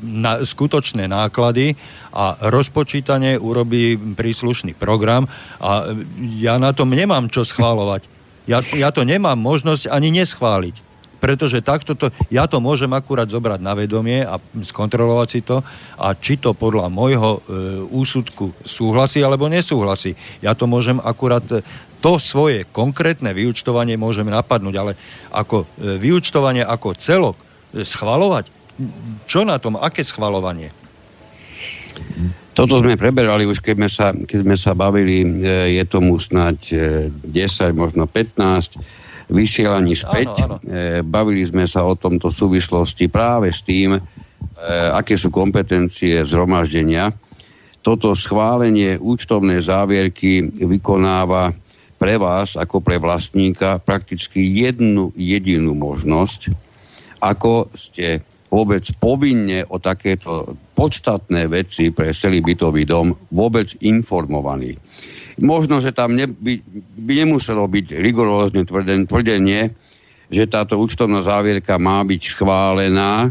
na, skutočné náklady a rozpočítanie urobí príslušný program a ja na tom nemám čo schválovať. Ja, ja to nemám možnosť ani neschváliť. pretože takto to, ja to môžem akurát zobrať na vedomie a skontrolovať si to a či to podľa môjho e, úsudku súhlasí alebo nesúhlasí. Ja to môžem akurát e, to svoje konkrétne vyučtovanie môžem napadnúť, ale ako e, vyučtovanie ako celok e, schvalovať, čo na tom, aké schvalovanie? Toto sme preberali už, keď sme sa, keď sme sa bavili, e, je tomu snať 10, e, možno 15 vysielaní späť. Áno, áno. E, bavili sme sa o tomto súvislosti práve s tým, aké sú kompetencie zhromaždenia. Toto schválenie účtovnej závierky vykonáva pre vás ako pre vlastníka prakticky jednu jedinú možnosť, ako ste vôbec povinne o takéto podstatné veci pre celý bytový dom vôbec informovaní. Možno, že tam ne, by, by nemuselo byť rigorózne tvrdenie, že táto účtovná závierka má byť schválená.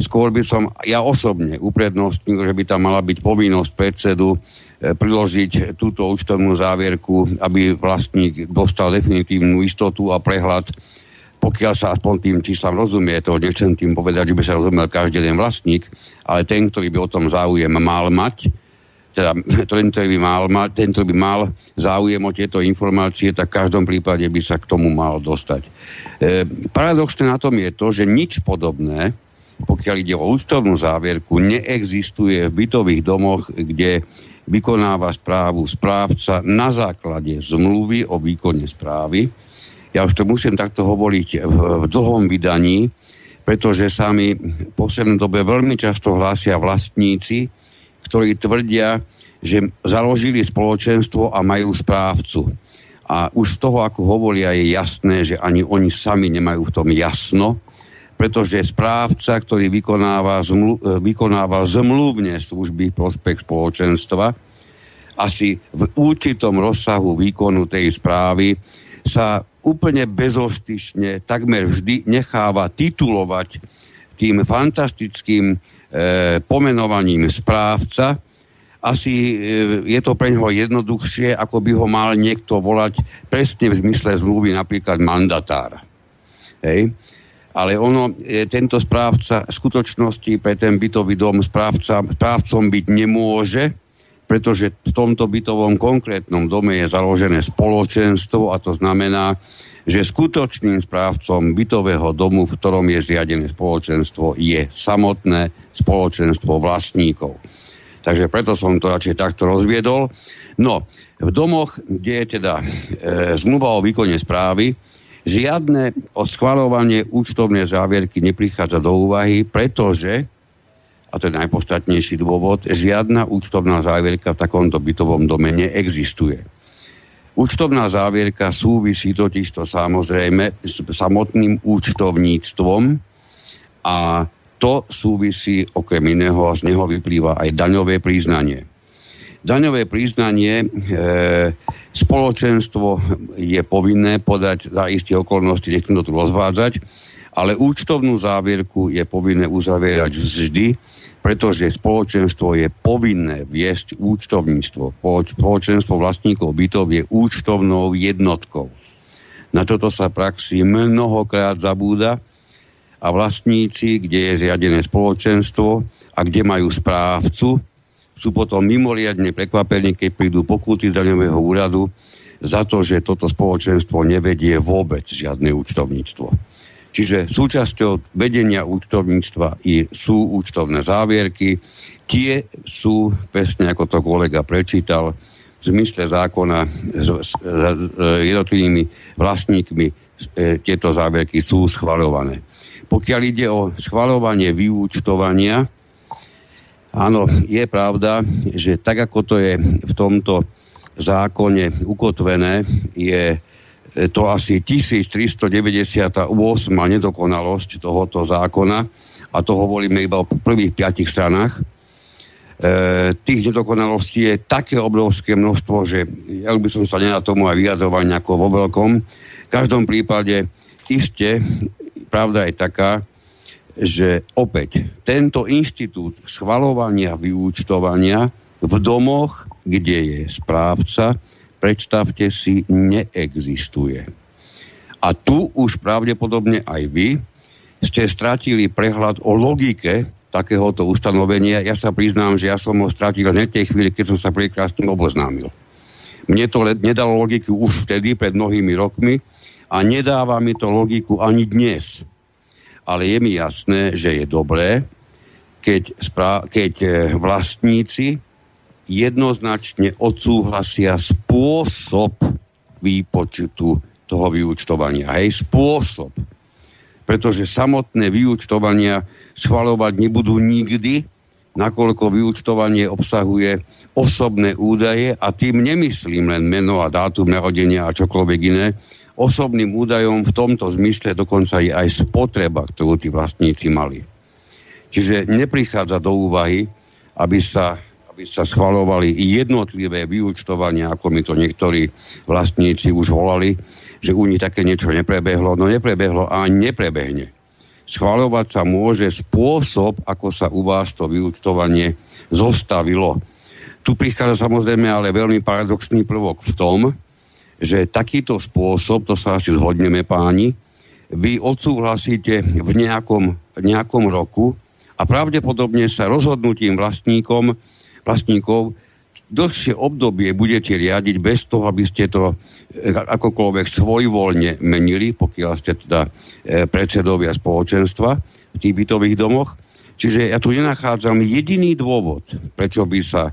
Skôr by som ja osobne uprednostnil, že by tam mala byť povinnosť predsedu e, priložiť túto účtovnú závierku, aby vlastník dostal definitívnu istotu a prehľad pokiaľ sa aspoň tým číslam rozumie, to nechcem tým povedať, že by sa rozumel každý jeden vlastník, ale ten, ktorý by o tom záujem mal mať, teda ten, ktorý by mal, ten, ktorý by mal záujem o tieto informácie, tak v každom prípade by sa k tomu mal dostať. E, paradoxné na tom je to, že nič podobné, pokiaľ ide o účtovnú závierku, neexistuje v bytových domoch, kde vykonáva správu správca na základe zmluvy o výkone správy, ja už to musím takto hovoriť v, v dlhom vydaní, pretože sa mi v poslednej dobe veľmi často hlásia vlastníci, ktorí tvrdia, že založili spoločenstvo a majú správcu. A už z toho, ako hovoria, je jasné, že ani oni sami nemajú v tom jasno, pretože správca, ktorý vykonáva, zmlu, vykonáva zmluvne služby prospech spoločenstva, asi v určitom rozsahu výkonu tej správy sa úplne bezostyšne takmer vždy necháva titulovať tým fantastickým e, pomenovaním správca. Asi e, je to pre neho jednoduchšie, ako by ho mal niekto volať presne v zmysle zmluvy napríklad mandatár. Hej. Ale ono, e, tento správca v skutočnosti pre ten bytový dom správca, správcom byť nemôže, pretože v tomto bytovom konkrétnom dome je založené spoločenstvo a to znamená, že skutočným správcom bytového domu, v ktorom je zriadené spoločenstvo, je samotné spoločenstvo vlastníkov. Takže preto som to radšej takto rozviedol. No, v domoch, kde je teda e, zmluva o výkone správy, žiadne schvalovanie účtovnej závierky neprichádza do úvahy, pretože a to je najpodstatnejší dôvod, žiadna účtovná závierka v takomto bytovom dome neexistuje. Účtovná závierka súvisí totiž to samozrejme s samotným účtovníctvom a to súvisí okrem iného a z neho vyplýva aj daňové priznanie. Daňové priznanie e, spoločenstvo je povinné podať za isté okolnosti, nechcem to tu rozvádzať, ale účtovnú závierku je povinné uzavierať vždy pretože spoločenstvo je povinné viesť účtovníctvo. Spoločenstvo vlastníkov bytov je účtovnou jednotkou. Na toto sa praxi mnohokrát zabúda a vlastníci, kde je zriadené spoločenstvo a kde majú správcu, sú potom mimoriadne prekvapení, keď prídu pokuty z daňového úradu za to, že toto spoločenstvo nevedie vôbec žiadne účtovníctvo. Čiže súčasťou vedenia účtovníctva sú účtovné závierky. Tie sú, presne ako to kolega prečítal, v zmysle zákona s, s, s jednotlivými vlastníkmi e, tieto závierky sú schvaľované. Pokiaľ ide o schvaľovanie vyúčtovania, áno, je pravda, že tak ako to je v tomto zákone ukotvené, je to asi 1398 nedokonalosť tohoto zákona a to hovoríme iba o prvých piatich stranách. E, tých nedokonalostí je také obrovské množstvo, že ja by som sa nenal tomu aj vyjadrovať nejako vo veľkom. V každom prípade iste pravda je taká, že opäť tento inštitút schvalovania vyúčtovania v domoch, kde je správca, predstavte si, neexistuje. A tu už pravdepodobne aj vy ste stratili prehľad o logike takéhoto ustanovenia. Ja sa priznám, že ja som ho stratil hneď tej chvíli, keď som sa prvýkrát s tým oboznámil. Mne to nedalo logiku už vtedy, pred mnohými rokmi, a nedáva mi to logiku ani dnes. Ale je mi jasné, že je dobré, keď, spra- keď e, vlastníci jednoznačne odsúhlasia spôsob výpočtu toho vyúčtovania. Hej, spôsob. Pretože samotné vyúčtovania schvalovať nebudú nikdy, nakoľko vyúčtovanie obsahuje osobné údaje a tým nemyslím len meno a dátum narodenia a čokoľvek iné. Osobným údajom v tomto zmysle dokonca je aj spotreba, ktorú tí vlastníci mali. Čiže neprichádza do úvahy, aby sa, aby sa schvalovali jednotlivé vyúčtovania, ako mi to niektorí vlastníci už volali, že u nich také niečo neprebehlo. No neprebehlo a neprebehne. Schvalovať sa môže spôsob, ako sa u vás to vyúčtovanie zostavilo. Tu prichádza samozrejme ale veľmi paradoxný prvok v tom, že takýto spôsob, to sa asi zhodneme páni, vy odsúhlasíte v nejakom, nejakom roku a pravdepodobne sa rozhodnutím vlastníkom, vlastníkov dlhšie obdobie budete riadiť bez toho, aby ste to e, akokoľvek svojvoľne menili, pokiaľ ste teda e, predsedovia spoločenstva v tých bytových domoch. Čiže ja tu nenachádzam jediný dôvod, prečo by sa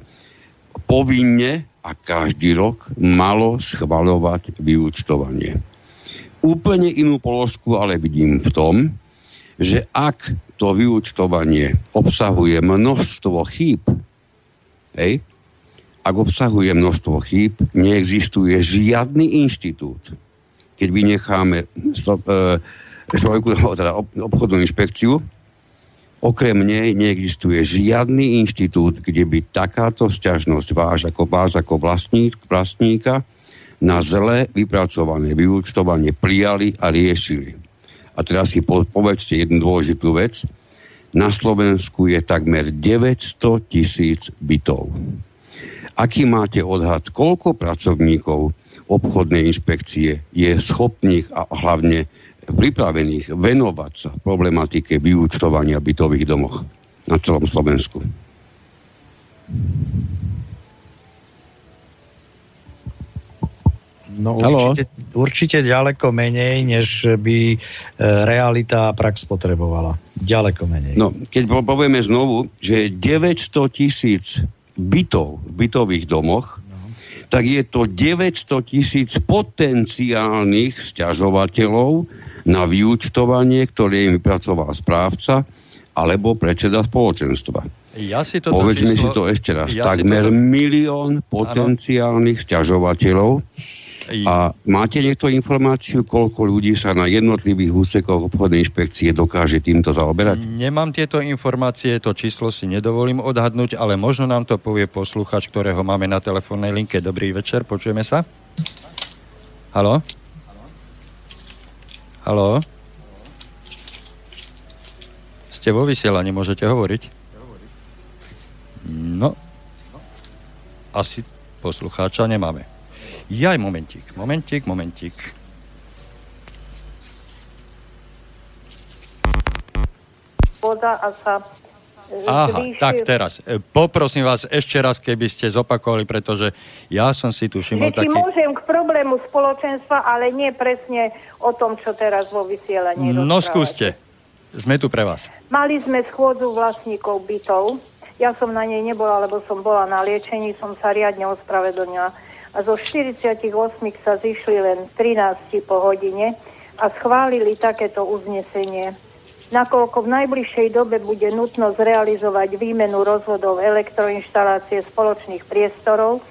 povinne a každý rok malo schvaľovať vyúčtovanie. Úplne inú položku ale vidím v tom, že ak to vyúčtovanie obsahuje množstvo chýb, hej, ak obsahuje množstvo chýb, neexistuje žiadny inštitút. Keď vynecháme e, teda obchodnú inšpekciu, okrem nej neexistuje žiadny inštitút, kde by takáto sťažnosť váš ako vás ako vlastník, vlastníka na zle vypracované vyúčtovanie prijali a riešili. A teraz si po, povedzte jednu dôležitú vec. Na Slovensku je takmer 900 tisíc bytov. Aký máte odhad, koľko pracovníkov obchodnej inšpekcie je schopných a hlavne pripravených venovať sa problematike vyúčtovania bytových domoch na celom Slovensku? No určite, určite ďaleko menej, než by e, realita a prax potrebovala. Ďaleko menej. No, keď povieme znovu, že 900 tisíc bytov v bytových domoch, tak je to 900 tisíc potenciálnych sťažovateľov na vyúčtovanie, ktoré im vypracoval správca alebo predseda spoločenstva. Ja si to Povedzme číslo... si to ešte raz. Ja Takmer to... milión potenciálnych ano. sťažovateľov a máte niekto informáciu, koľko ľudí sa na jednotlivých úsekoch obchodnej inšpekcie dokáže týmto zaoberať? Nemám tieto informácie, to číslo si nedovolím odhadnúť, ale možno nám to povie posluchač, ktorého máme na telefónnej linke. Dobrý večer, počujeme sa? Halo? Halo? Ste vo vysielaní, môžete hovoriť? No, asi poslucháča nemáme. Jaj, momentík, momentík, momentík. Voda a sa e, Aha, tak teraz. E, poprosím vás ešte raz, keby ste zopakovali, pretože ja som si tu všimol taký... môžem k problému spoločenstva, ale nie presne o tom, čo teraz vo vysielaní No skúste. Sme tu pre vás. Mali sme schôdzu vlastníkov bytov. Ja som na nej nebola, lebo som bola na liečení, som sa riadne ospravedlnila a zo 48 sa zišli len 13 po hodine a schválili takéto uznesenie. Nakoľko v najbližšej dobe bude nutno zrealizovať výmenu rozvodov elektroinštalácie spoločných priestorov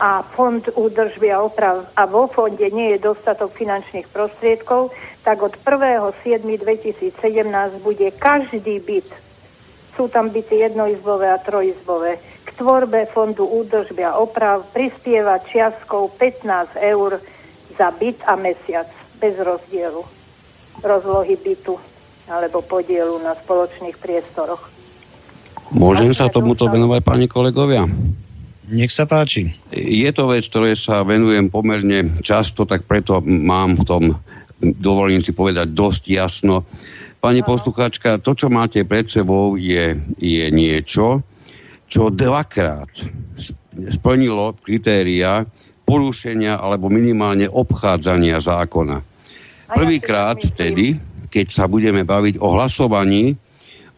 a fond údržby a oprav a vo fonde nie je dostatok finančných prostriedkov, tak od 1.7.2017 bude každý byt, sú tam byty jednoizbové a trojizbové, k tvorbe fondu údržby a oprav prispieva čiastkou 15 eur za byt a mesiac bez rozdielu rozlohy bytu alebo podielu na spoločných priestoroch. Môžem sa tomuto venovať, pani kolegovia? Nech sa páči. Je to vec, ktoré sa venujem pomerne často, tak preto mám v tom dovolím si povedať dosť jasno. Pani poslucháčka, to, čo máte pred sebou, je, je niečo, čo dvakrát splnilo kritéria porušenia alebo minimálne obchádzania zákona. Prvýkrát vtedy, keď sa budeme baviť o hlasovaní,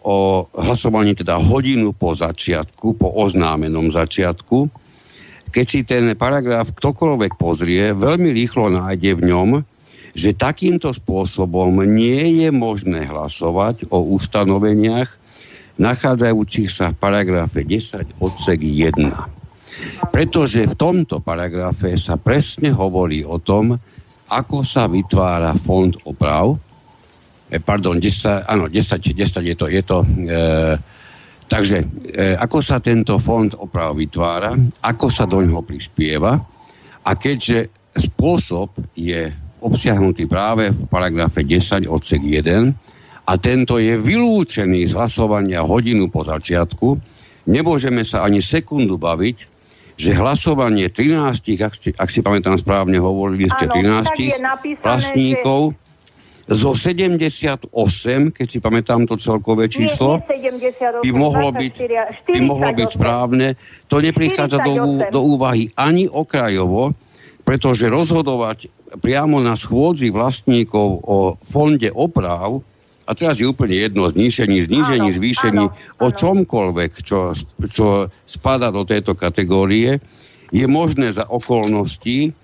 o hlasovaní teda hodinu po začiatku, po oznámenom začiatku, keď si ten paragraf ktokoľvek pozrie, veľmi rýchlo nájde v ňom, že takýmto spôsobom nie je možné hlasovať o ustanoveniach nachádzajúcich sa v paragrafe 10 odsek 1. Pretože v tomto paragrafe sa presne hovorí o tom, ako sa vytvára fond oprav. E, pardon, 10, áno, 10, 10 je to, je to e, takže e, ako sa tento fond oprav vytvára, ako sa do ňoho prispieva a keďže spôsob je obsiahnutý práve v paragrafe 10 odsek 1 a tento je vylúčený z hlasovania hodinu po začiatku, nemôžeme sa ani sekundu baviť, že hlasovanie 13, ak si, ak si pamätám správne, hovorili ste 13 vlastníkov, že zo 78, keď si pamätám to celkové číslo, nie, nie 78, by mohlo 24, byť, by mohlo byť správne. To neprichádza do, do úvahy ani okrajovo, pretože rozhodovať priamo na schôdzi vlastníkov o fonde oprav, a teraz je úplne jedno, znížení, znížení, áno, zvýšení, áno, o čomkoľvek, čo, čo spada do tejto kategórie, je možné za okolností,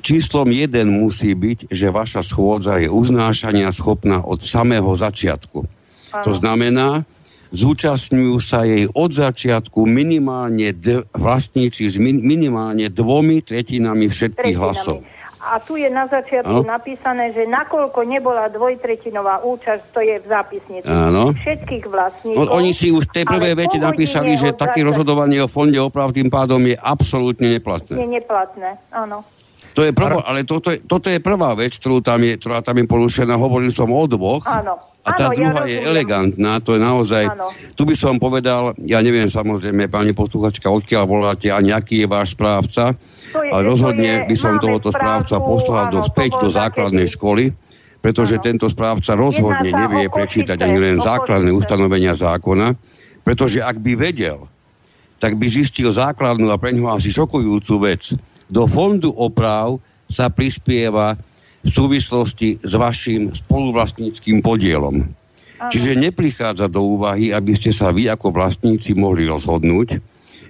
číslom jeden musí byť, že vaša schôdza je uznášania schopná od samého začiatku. Áno. To znamená, zúčastňujú sa jej od začiatku minimálne d- vlastníci s min- minimálne dvomi tretinami všetkých tretinami. hlasov. A tu je na začiatku no? napísané, že nakoľko nebola dvojtretinová účasť, to je v zápisnici Áno. všetkých vlastníkov. No, oni si už v tej prvej vete napísali, že také rozhodovanie o fonde oprav tým pádom je absolútne neplatné. Je neplatné, áno. To je prvá, ale toto je, toto je prvá vec, ktorú tam je, ktorá tam je porušená. Hovoril som o dvoch. Áno. A tá ano, druhá ja je elegantná, to je naozaj, ano. tu by som povedal, ja neviem samozrejme, pani posluchačka, odkiaľ voláte a nejaký je váš správca, je, ale rozhodne je, by som tohoto správca poslal do, späť do základnej takedy. školy, pretože ano. tento správca rozhodne nevie prečítať ani len základné ustanovenia zákona, pretože ak by vedel, tak by zistil základnú a pre ňoho asi šokujúcu vec. Do fondu oprav sa prispieva v súvislosti s vašim spoluvlastníckým podielom. Aha. Čiže neprichádza do úvahy, aby ste sa vy ako vlastníci mohli rozhodnúť,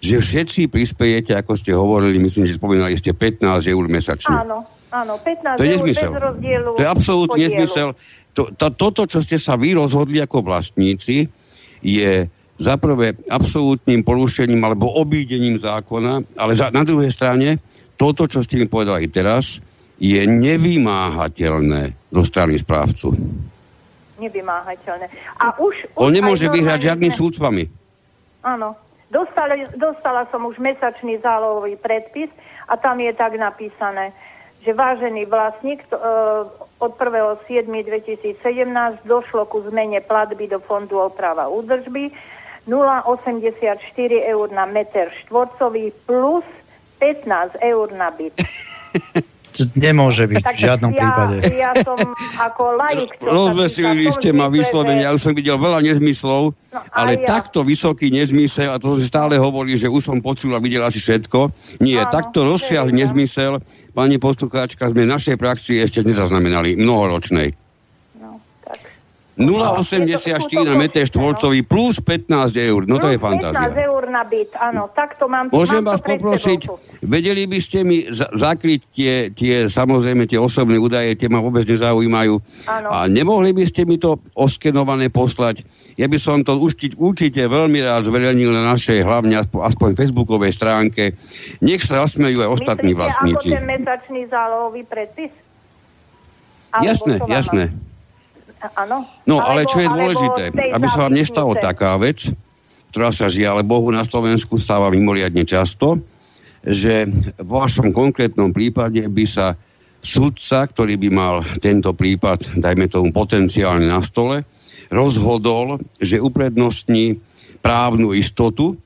že všetci prispiejete, ako ste hovorili, myslím, že spomínali ste 15 eur mesačne. Áno, áno, 15 to je nezmysel. To je absolútny nezmysel. To, to, toto, čo ste sa vy rozhodli ako vlastníci, je za prvé absolútnym porušením alebo obídením zákona, ale za, na druhej strane toto, čo ste mi povedali teraz, je nevymáhateľné zo strany správcu. Nevymáhateľné. A už, už On nemôže vyhrať žiadny súd s vami. Áno. Dostala, dostala som už mesačný zálohový predpis a tam je tak napísané, že vážený vlastník e, od 1.7.2017 došlo ku zmene platby do fondu oprava údržby 0,84 eur na meter štvorcový plus 15 eur na byt. nemôže byť tak v žiadnom ja, prípade. Ja som ako laik... Rozveselili ste ma vyslovene, ja už som videl veľa nezmyslov, no, ale ja. takto vysoký nezmysel, a to si stále hovorí, že už som počul a videl asi všetko, nie, Áno, takto rozsiahly nezmysel, pani poslucháčka, sme v našej praxi ešte nezaznamenali, mnohoročnej. 0,84 na meter štvorcový plus 15 eur. No to je fantázia. 15 eur na byt, áno. Takto mám Môžem mám vás poprosiť, vedeli by ste mi za- zakryť tie, tie, samozrejme, tie osobné údaje, tie ma vôbec nezaujímajú. Áno. A nemohli by ste mi to oskenované poslať? Ja by som to určite, určite veľmi rád zverejnil na našej, hlavne aspoň, aspoň facebookovej stránke. Nech sa zasmejú aj ostatní Myslíte, vlastníci. ako ten mesačný zálohový predpis? Alebo jasné, jasné. Mám? Áno. No, ale čo je dôležité, aby sa vám nestalo taká vec, ktorá sa žiaľ Bohu na Slovensku stáva mimoriadne často, že v vašom konkrétnom prípade by sa sudca, ktorý by mal tento prípad, dajme tomu potenciálne na stole, rozhodol, že uprednostní právnu istotu.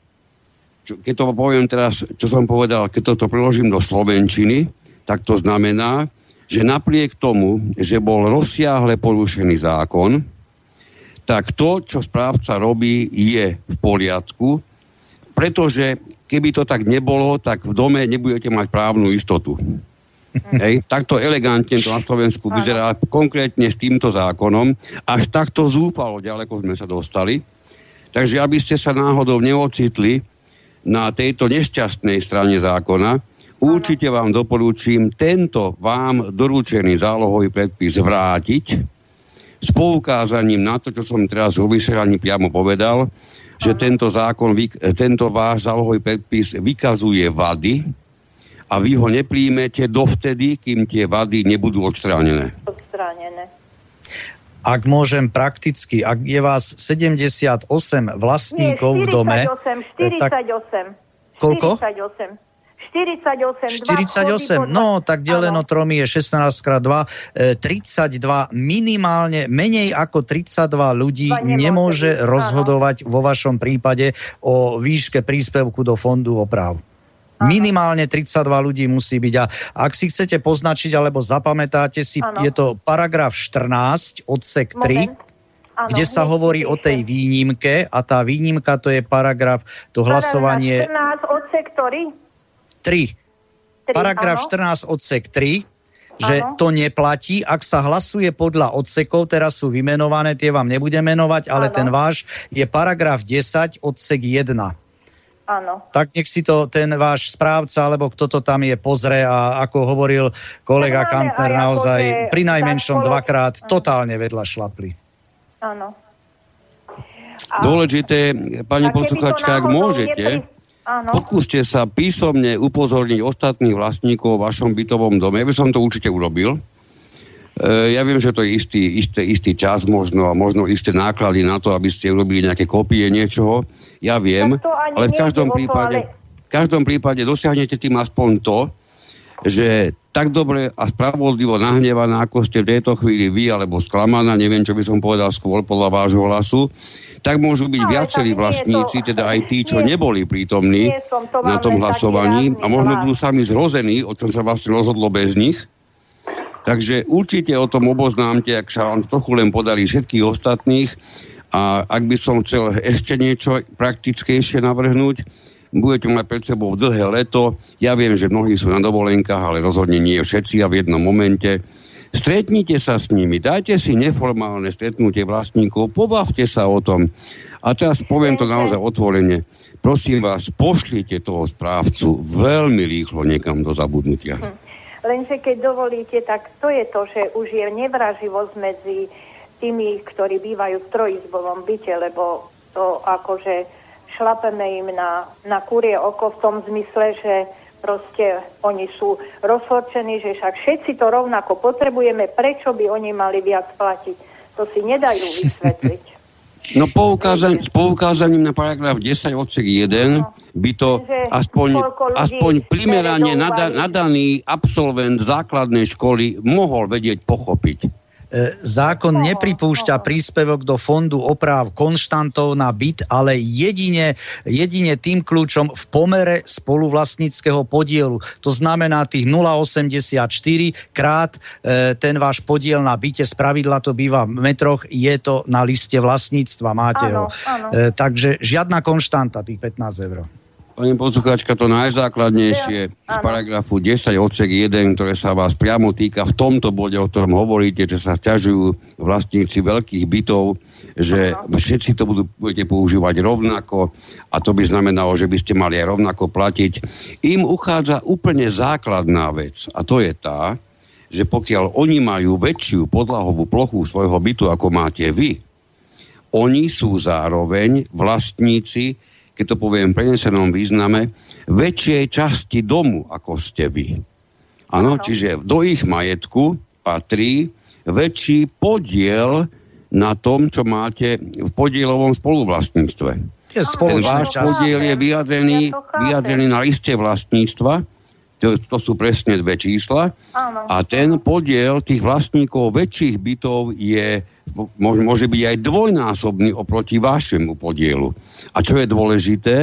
Čo, keď to poviem teraz, čo som povedal, keď toto preložím do Slovenčiny, tak to znamená, že napriek tomu, že bol rozsiahle porušený zákon, tak to, čo správca robí, je v poriadku, pretože keby to tak nebolo, tak v dome nebudete mať právnu istotu. Hej, takto elegantne to na Slovensku vyzerá konkrétne s týmto zákonom. Až takto zúfalo ďaleko sme sa dostali. Takže aby ste sa náhodou neocitli na tejto nešťastnej strane zákona, určite vám doporúčim tento vám doručený zálohový predpis vrátiť s poukázaním na to, čo som teraz vo vysielaní priamo povedal, že tento zákon, tento váš zálohový predpis vykazuje vady, a vy ho nepríjmete dovtedy, kým tie vady nebudú odstránené. Odstránené. Ak môžem prakticky, ak je vás 78 vlastníkov Nie, 48, v dome... 48, 48. Tak, koľko? 48. 48, 48, no tak deleno tromi je 16 krát 2, 32, minimálne menej ako 32 ľudí nemôže, nemôže rozhodovať áno. vo vašom prípade o výške príspevku do fondu oprav. Minimálne 32 ľudí musí byť. A ak si chcete poznačiť alebo zapamätáte si, ano. je to paragraf 14, odsek 3, Ano, kde sa hovorí o tej výnimke a tá výnimka to je paragraf, to paragraf hlasovanie... 14 odsek ktorý? 3. 3 paragraf ano. 14 odsek 3 že ano. to neplatí, ak sa hlasuje podľa odsekov, teraz sú vymenované, tie vám nebudem menovať, ale ano. ten váš je paragraf 10 odsek 1. Áno. Tak nech si to ten váš správca, alebo kto to tam je, pozrie a ako hovoril kolega Kantner, naozaj akože pri najmenšom spolo... dvakrát áno. totálne vedľa šlapli. Áno. A... Dôležité, pani posluchačka, ak môžete, nepri... pokúste sa písomne upozorniť ostatných vlastníkov v vašom bytovom dome. Ja by som to určite urobil E, ja viem, že to je istý, istý, istý čas možno a možno isté náklady na to, aby ste urobili nejaké kopie niečoho. Ja viem, ale v každom prípade, v každom prípade dosiahnete tým aspoň to, že tak dobre a spravodlivo nahnevaná, ako ste v tejto chvíli vy, alebo sklamaná, neviem, čo by som povedal skôr podľa vášho hlasu, tak môžu byť no, viacerí vlastníci, to, teda aj tí, čo nie, neboli prítomní som, to na tom hlasovaní a možno budú sami zrození, o čom sa vlastne rozhodlo bez nich Takže určite o tom oboznámte, ak sa vám trochu len podarí všetkých ostatných. A ak by som chcel ešte niečo praktickejšie navrhnúť, budete mať pred sebou dlhé leto. Ja viem, že mnohí sú na dovolenkách, ale rozhodne nie všetci a v jednom momente. Stretnite sa s nimi, dajte si neformálne stretnutie vlastníkov, pobavte sa o tom. A teraz poviem to naozaj otvorene. Prosím vás, pošlite toho správcu veľmi rýchlo niekam do zabudnutia. Hm. Lenže keď dovolíte, tak to je to, že už je nevraživosť medzi tými, ktorí bývajú v trojizbovom byte, lebo to akože šlapeme im na, na kurie oko v tom zmysle, že proste oni sú rozhorčení, že však všetci to rovnako potrebujeme, prečo by oni mali viac platiť. To si nedajú vysvetliť. No poukázaň, s poukázaním na paragraf 10 odsek 1 no. by to aspoň, aspoň primerane nada, nadaný absolvent základnej školy mohol vedieť pochopiť. E, zákon nepripúšťa príspevok do fondu opráv konštantov na byt, ale jedine, jedine tým kľúčom v pomere spoluvlastníckého podielu. To znamená tých 0,84 krát e, ten váš podiel na byte, z pravidla to býva v metroch, je to na liste vlastníctva, máte áno, ho. Áno. E, takže žiadna konštanta tých 15 eur. Pani poslucháčka, to najzákladnejšie z paragrafu 10 odsek 1, ktoré sa vás priamo týka v tomto bode, o ktorom hovoríte, že sa stiažujú vlastníci veľkých bytov, že všetci to budú, budete používať rovnako a to by znamenalo, že by ste mali aj rovnako platiť. Im uchádza úplne základná vec a to je tá, že pokiaľ oni majú väčšiu podlahovú plochu svojho bytu, ako máte vy, oni sú zároveň vlastníci keď to poviem v prenesenom význame, väčšej časti domu, ako ste vy. Áno, čiže do ich majetku patrí väčší podiel na tom, čo máte v podielovom spoluvlastníctve. Ten váš podiel je vyjadrený, vyjadrený na liste vlastníctva, to, to sú presne dve čísla, a ten podiel tých vlastníkov väčších bytov je môže, môže byť aj dvojnásobný oproti vašemu podielu. A čo je dôležité,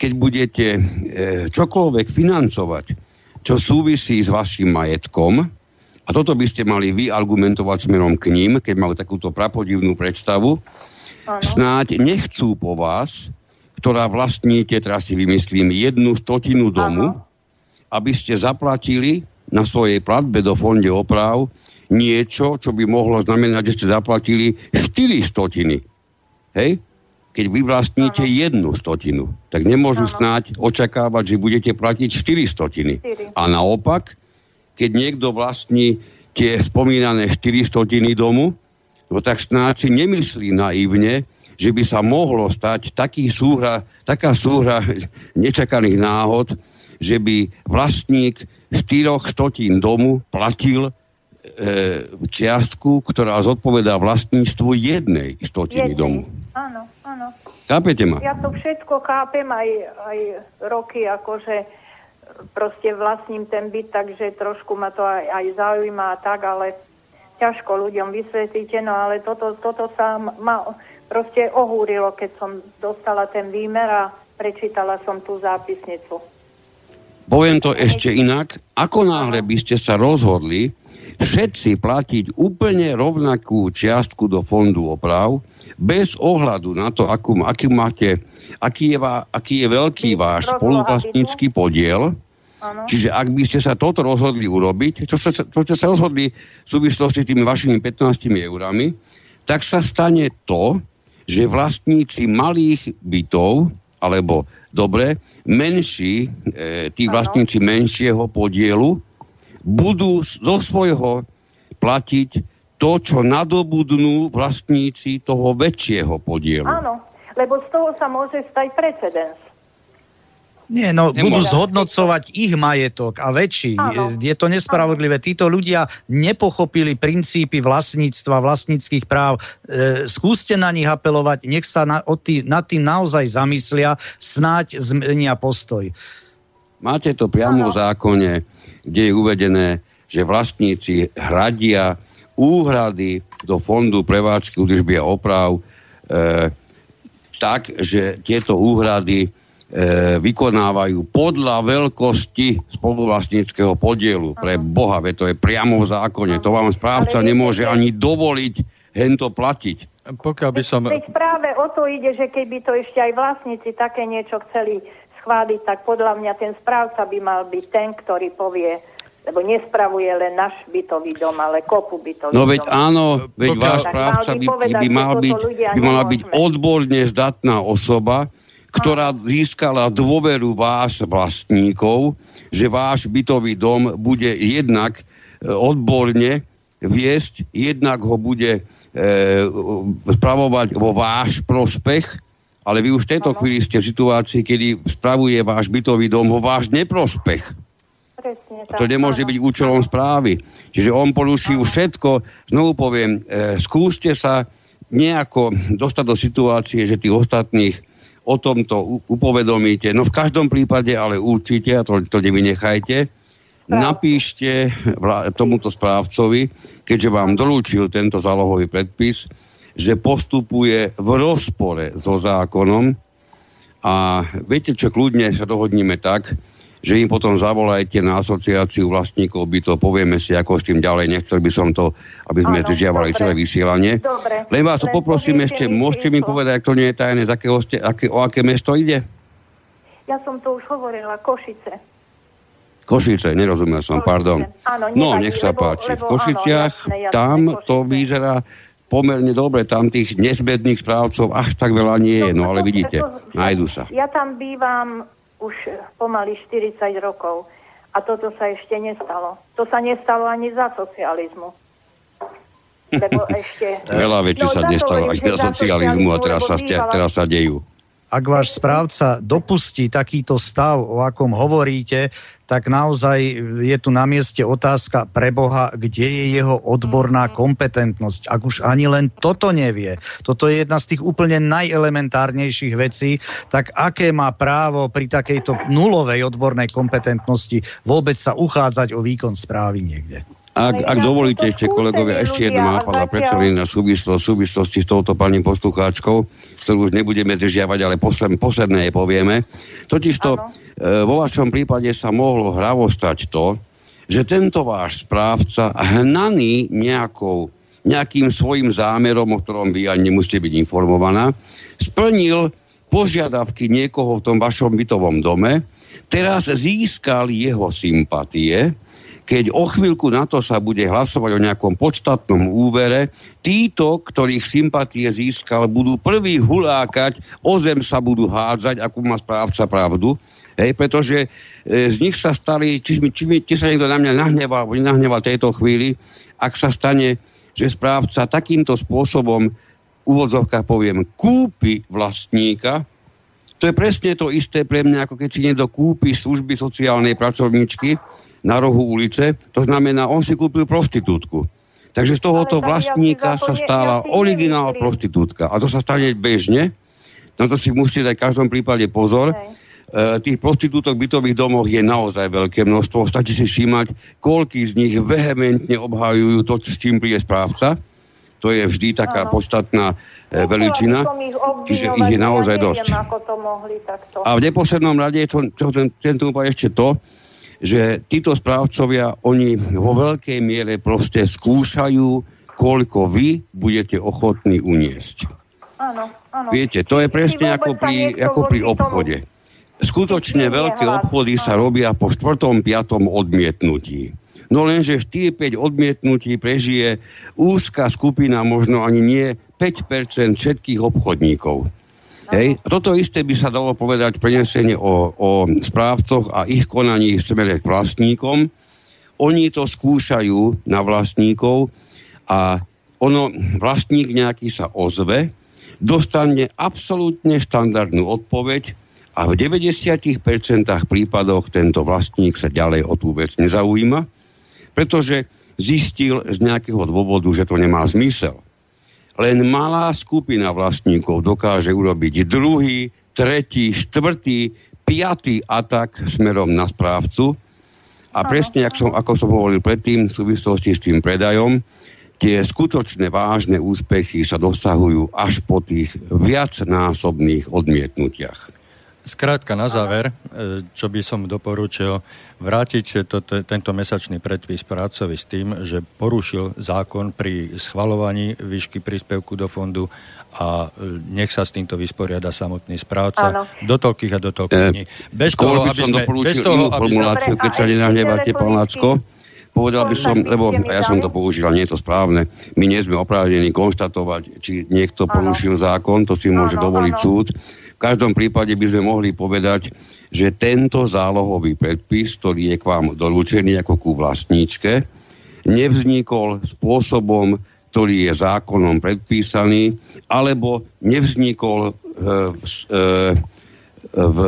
keď budete e, čokoľvek financovať, čo súvisí s vašim majetkom, a toto by ste mali vy argumentovať smerom k ním, keď majú takúto prapodivnú predstavu, ano. snáď nechcú po vás, ktorá vlastníte, teraz si vymyslím, jednu stotinu domu, ano. Aby ste zaplatili na svojej platbe do fonde oprav niečo, čo by mohlo znamenať, že ste zaplatili 4 stotiny. Hej? Keď vy vlastníte ano. jednu stotinu, tak nemôžu ano. snáď očakávať, že budete platiť 4 stotiny. 4. A naopak, keď niekto vlastní tie spomínané 400 domu, no tak snáď si nemyslí naivne, že by sa mohlo stať taký súhra, taká súhra nečakaných náhod, že by vlastník 4 stotín domu platil e, čiastku, ktorá zodpovedá vlastníctvu jednej stotiny jednej. domu. Áno, áno. Chápete ma? Ja to všetko chápem aj, aj roky, akože proste vlastním ten byt, takže trošku ma to aj, aj zaujíma a tak, ale ťažko ľuďom vysvetlíte, no ale toto, toto sa ma proste ohúrilo, keď som dostala ten výmer a prečítala som tú zápisnicu. Poviem to ešte inak. Ako náhle by ste sa rozhodli všetci platiť úplne rovnakú čiastku do fondu oprav, bez ohľadu na to, akú, aký máte, aký je, aký je veľký váš spoluvlastnícky podiel, Ano. Čiže ak by ste sa toto rozhodli urobiť, čo, sa, čo ste sa rozhodli v súvislosti s tými vašimi 15 eurami, tak sa stane to, že vlastníci malých bytov, alebo dobre, menší, e, tí vlastníci menšieho podielu, budú zo svojho platiť to, čo nadobudnú vlastníci toho väčšieho podielu. Áno, lebo z toho sa môže stať precedens. Nie, no Nemôžem. budú zhodnocovať ich majetok a väčší. Áno. Je to nespravodlivé. Títo ľudia nepochopili princípy vlastníctva, vlastníckých práv. E, skúste na nich apelovať, nech sa na, tý, nad tým naozaj zamyslia, snáď zmenia postoj. Máte to priamo v zákone, kde je uvedené, že vlastníci hradia úhrady do fondu prevádzky údržby a oprav e, tak, že tieto úhrady e, vykonávajú podľa veľkosti spoluvlastníckého podielu. Pre Boha, ve to je priamo v zákone. To vám správca nemôže ani dovoliť hento platiť. Pokiaľ by som... Veď práve o to ide, že keby to ešte aj vlastníci také niečo chceli schváliť, tak podľa mňa ten správca by mal byť ten, ktorý povie, lebo nespravuje len náš bytový dom, ale kopu bytový No veď dom. áno, veď váš správca by, by, mal byť, by mala byť odborne zdatná osoba, ktorá získala dôveru vás vlastníkov, že váš bytový dom bude jednak e, odborne viesť, jednak ho bude e, spravovať vo váš prospech, ale vy už v tejto chvíli ste v situácii, kedy spravuje váš bytový dom vo váš neprospech. Presne, tak, to nemôže byť účelom správy. Čiže on poruší už všetko. Znovu poviem, e, skúste sa nejako dostať do situácie, že tých ostatných o tomto upovedomíte. No v každom prípade, ale určite, a to, to nevynechajte, napíšte tomuto správcovi, keďže vám dolúčil tento zálohový predpis, že postupuje v rozpore so zákonom a viete čo, kľudne sa dohodníme tak, že im potom zavolajte na asociáciu vlastníkov by to povieme si, ako s tým ďalej. Nechcel by som to, aby sme zdržiavali celé vysielanie. Dobre. Len vás to poprosím ešte, môžete mi povedať, ak to nie je tajné, z akého ste, aké, o aké mesto ide? Ja som to už hovorila, Košice. Košice, nerozumel som, Košice. pardon. Áno, no, nech sa lebo, páči. Lebo, v Košiciach, áno, jasné, jasné, tam Košice. to vyzerá pomerne dobre, tam tých nezbedných správcov až tak veľa nie je, no, no ale vidíte, nájdu sa. Ja tam bývam už pomaly 40 rokov. A toto sa ešte nestalo. To sa nestalo ani za socializmu. Lebo ešte... Veľa vecí no, sa nestalo aj za socializmu a teraz sa, teraz sa dejú ak váš správca dopustí takýto stav, o akom hovoríte, tak naozaj je tu na mieste otázka pre Boha, kde je jeho odborná kompetentnosť. Ak už ani len toto nevie, toto je jedna z tých úplne najelementárnejších vecí, tak aké má právo pri takejto nulovej odbornej kompetentnosti vôbec sa uchádzať o výkon správy niekde? Ak, ak dovolíte ešte, kolegovia, ešte jednu nápada predsa len na súvislosť, súvislosti s touto pani poslucháčkou, ktorú už nebudeme držiavať, ale posled, posledné je povieme. Totižto e, vo vašom prípade sa mohlo hravostať to, že tento váš správca hnaný nejakou, nejakým svojim zámerom, o ktorom vy ani nemusíte byť informovaná, splnil požiadavky niekoho v tom vašom bytovom dome, teraz získal jeho sympatie, keď o chvíľku na to sa bude hlasovať o nejakom podstatnom úvere, títo, ktorých sympatie získal, budú prvý hulákať, o zem sa budú hádzať, ako má správca pravdu, hej, pretože e, z nich sa stali, či, či, či sa niekto na mňa nahneval, alebo nenahneval tejto chvíli, ak sa stane, že správca takýmto spôsobom úvodzovkách poviem, kúpi vlastníka, to je presne to isté pre mňa, ako keď si niekto kúpi služby sociálnej pracovníčky na rohu ulice, to znamená, on si kúpil prostitútku. Takže z tohoto vlastníka sa stala originál prostitútka. A to sa stane bežne. Na to si musíte dať v každom prípade pozor. E, tých prostitútok v bytových domoch je naozaj veľké množstvo. Stačí si všímať, koľký z nich vehementne obhajujú to, s čím príde správca to je vždy taká ano. podstatná e, veličina, čiže ich je naozaj ja dosť. Ako to mohli. A v neposlednom rade je to, čo ten, ten tu ešte to, že títo správcovia, oni vo veľkej miere proste skúšajú, koľko vy budete ochotní uniesť. Áno, áno. Viete, to je presne ako pri, ako pri obchode. Skutočne veľké obchody sa robia po štvrtom, piatom odmietnutí. No lenže 4-5 odmietnutí prežije úzka skupina, možno ani nie 5% všetkých obchodníkov. Hej. Toto isté by sa dalo povedať prenesenie o, o správcoch a ich konaní v smere k vlastníkom. Oni to skúšajú na vlastníkov a ono, vlastník nejaký sa ozve, dostane absolútne štandardnú odpoveď a v 90% prípadoch tento vlastník sa ďalej o tú vec nezaujíma pretože zistil z nejakého dôvodu, že to nemá zmysel. Len malá skupina vlastníkov dokáže urobiť druhý, tretí, štvrtý, piatý atak smerom na správcu. A presne, ako som, ako som hovoril predtým, v súvislosti s tým predajom, tie skutočné vážne úspechy sa dosahujú až po tých viacnásobných odmietnutiach. Skrátka na záver, e, čo by som doporučil, vrátiť to, to, tento mesačný predpis prácovi s tým, že porušil zákon pri schvalovaní výšky príspevku do fondu a e, nech sa s týmto vysporiada samotný správca Áno. do toľkých a do toľkých dní. Bez toho, by som doporučil bez toho, inú formuláciu, keď sa nenahnevate, pán Lacko. Povedal by som, lebo ja som to použil, nie je to správne. My nie sme oprávnení konštatovať, či niekto porušil zákon, to si môže dovoliť súd každom prípade by sme mohli povedať, že tento zálohový predpis, ktorý je k vám doručený ako ku vlastníčke, nevznikol spôsobom, ktorý je zákonom predpísaný, alebo nevznikol e, e, v,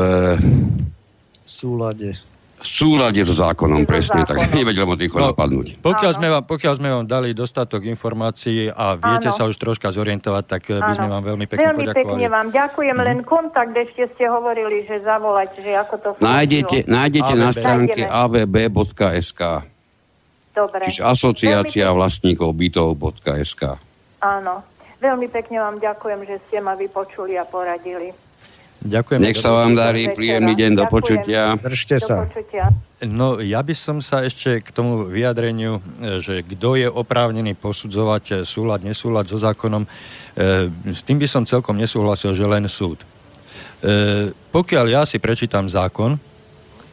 súlade v súlade s zákonom, presne, tak nevedel ma rýchlo no, napadnúť. Pokiaľ sme, vám, pokiaľ sme vám dali dostatok informácií a viete Áno. sa už troška zorientovať, tak Áno. Eh, by sme vám veľmi pekne veľmi poďakovali. Veľmi pekne vám ďakujem, len mhm. kontakt ešte ste hovorili, že zavolať, že ako to Nájdete, nájdete na stránke avb.sk Dobre. Čiže asociácia vlastníkov bytov.sk Áno. Veľmi pekne vám ďakujem, že ste ma vypočuli a poradili. Ďakujem. Nech sa vám darí, príjemný deň, do počutia. Držte sa. No, ja by som sa ešte k tomu vyjadreniu, e, že kto je oprávnený posudzovať e, súlad, nesúlad so zákonom, e, s tým by som celkom nesúhlasil, že len súd. Pokiaľ ja si prečítam zákon,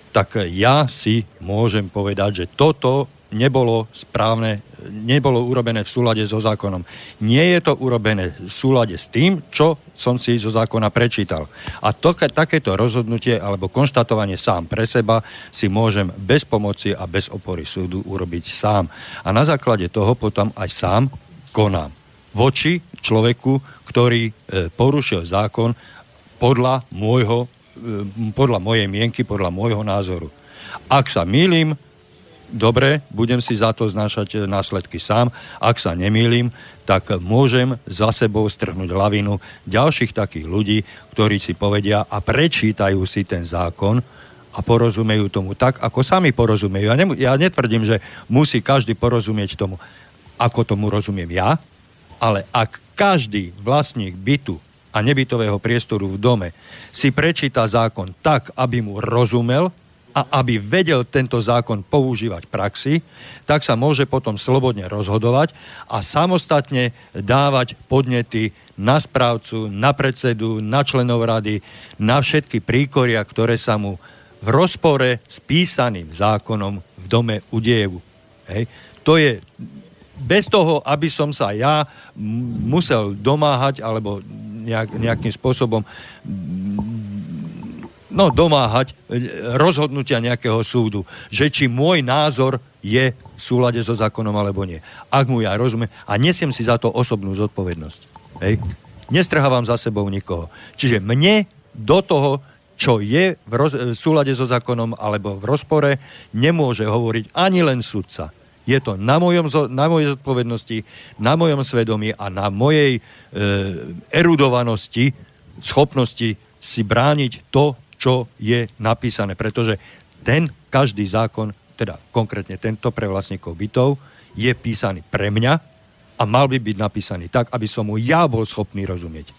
tak ja si môžem povedať, že toto nebolo správne, nebolo urobené v súlade so zákonom. Nie je to urobené v súlade s tým, čo som si zo zákona prečítal. A to, takéto rozhodnutie alebo konštatovanie sám pre seba si môžem bez pomoci a bez opory súdu urobiť sám. A na základe toho potom aj sám konám. Voči človeku, ktorý e, porušil zákon podľa môjho, e, podľa mojej mienky, podľa môjho názoru. Ak sa milím, dobre, budem si za to znášať eh, následky sám. Ak sa nemýlim, tak môžem za sebou strhnúť lavinu ďalších takých ľudí, ktorí si povedia a prečítajú si ten zákon a porozumejú tomu tak, ako sami porozumejú. Ja, nemu, ja netvrdím, že musí každý porozumieť tomu, ako tomu rozumiem ja, ale ak každý vlastník bytu a nebytového priestoru v dome si prečíta zákon tak, aby mu rozumel, a aby vedel tento zákon používať v praxi, tak sa môže potom slobodne rozhodovať a samostatne dávať podnety na správcu, na predsedu, na členov rady, na všetky príkoria, ktoré sa mu v rozpore s písaným zákonom v dome udiejú. Hej. To je bez toho, aby som sa ja musel domáhať alebo nejak, nejakým spôsobom no, domáhať e, rozhodnutia nejakého súdu, že či môj názor je v súlade so zákonom alebo nie. Ak mu ja rozumiem a nesiem si za to osobnú zodpovednosť. Hej. Nestrhávam za sebou nikoho. Čiže mne do toho, čo je v, roz, v súlade so zákonom alebo v rozpore, nemôže hovoriť ani len sudca. Je to na, mojom, na mojej zodpovednosti, na mojom svedomí a na mojej e, erudovanosti, schopnosti si brániť to, čo je napísané. Pretože ten každý zákon, teda konkrétne tento pre vlastníkov bytov, je písaný pre mňa a mal by byť napísaný tak, aby som mu ja bol schopný rozumieť.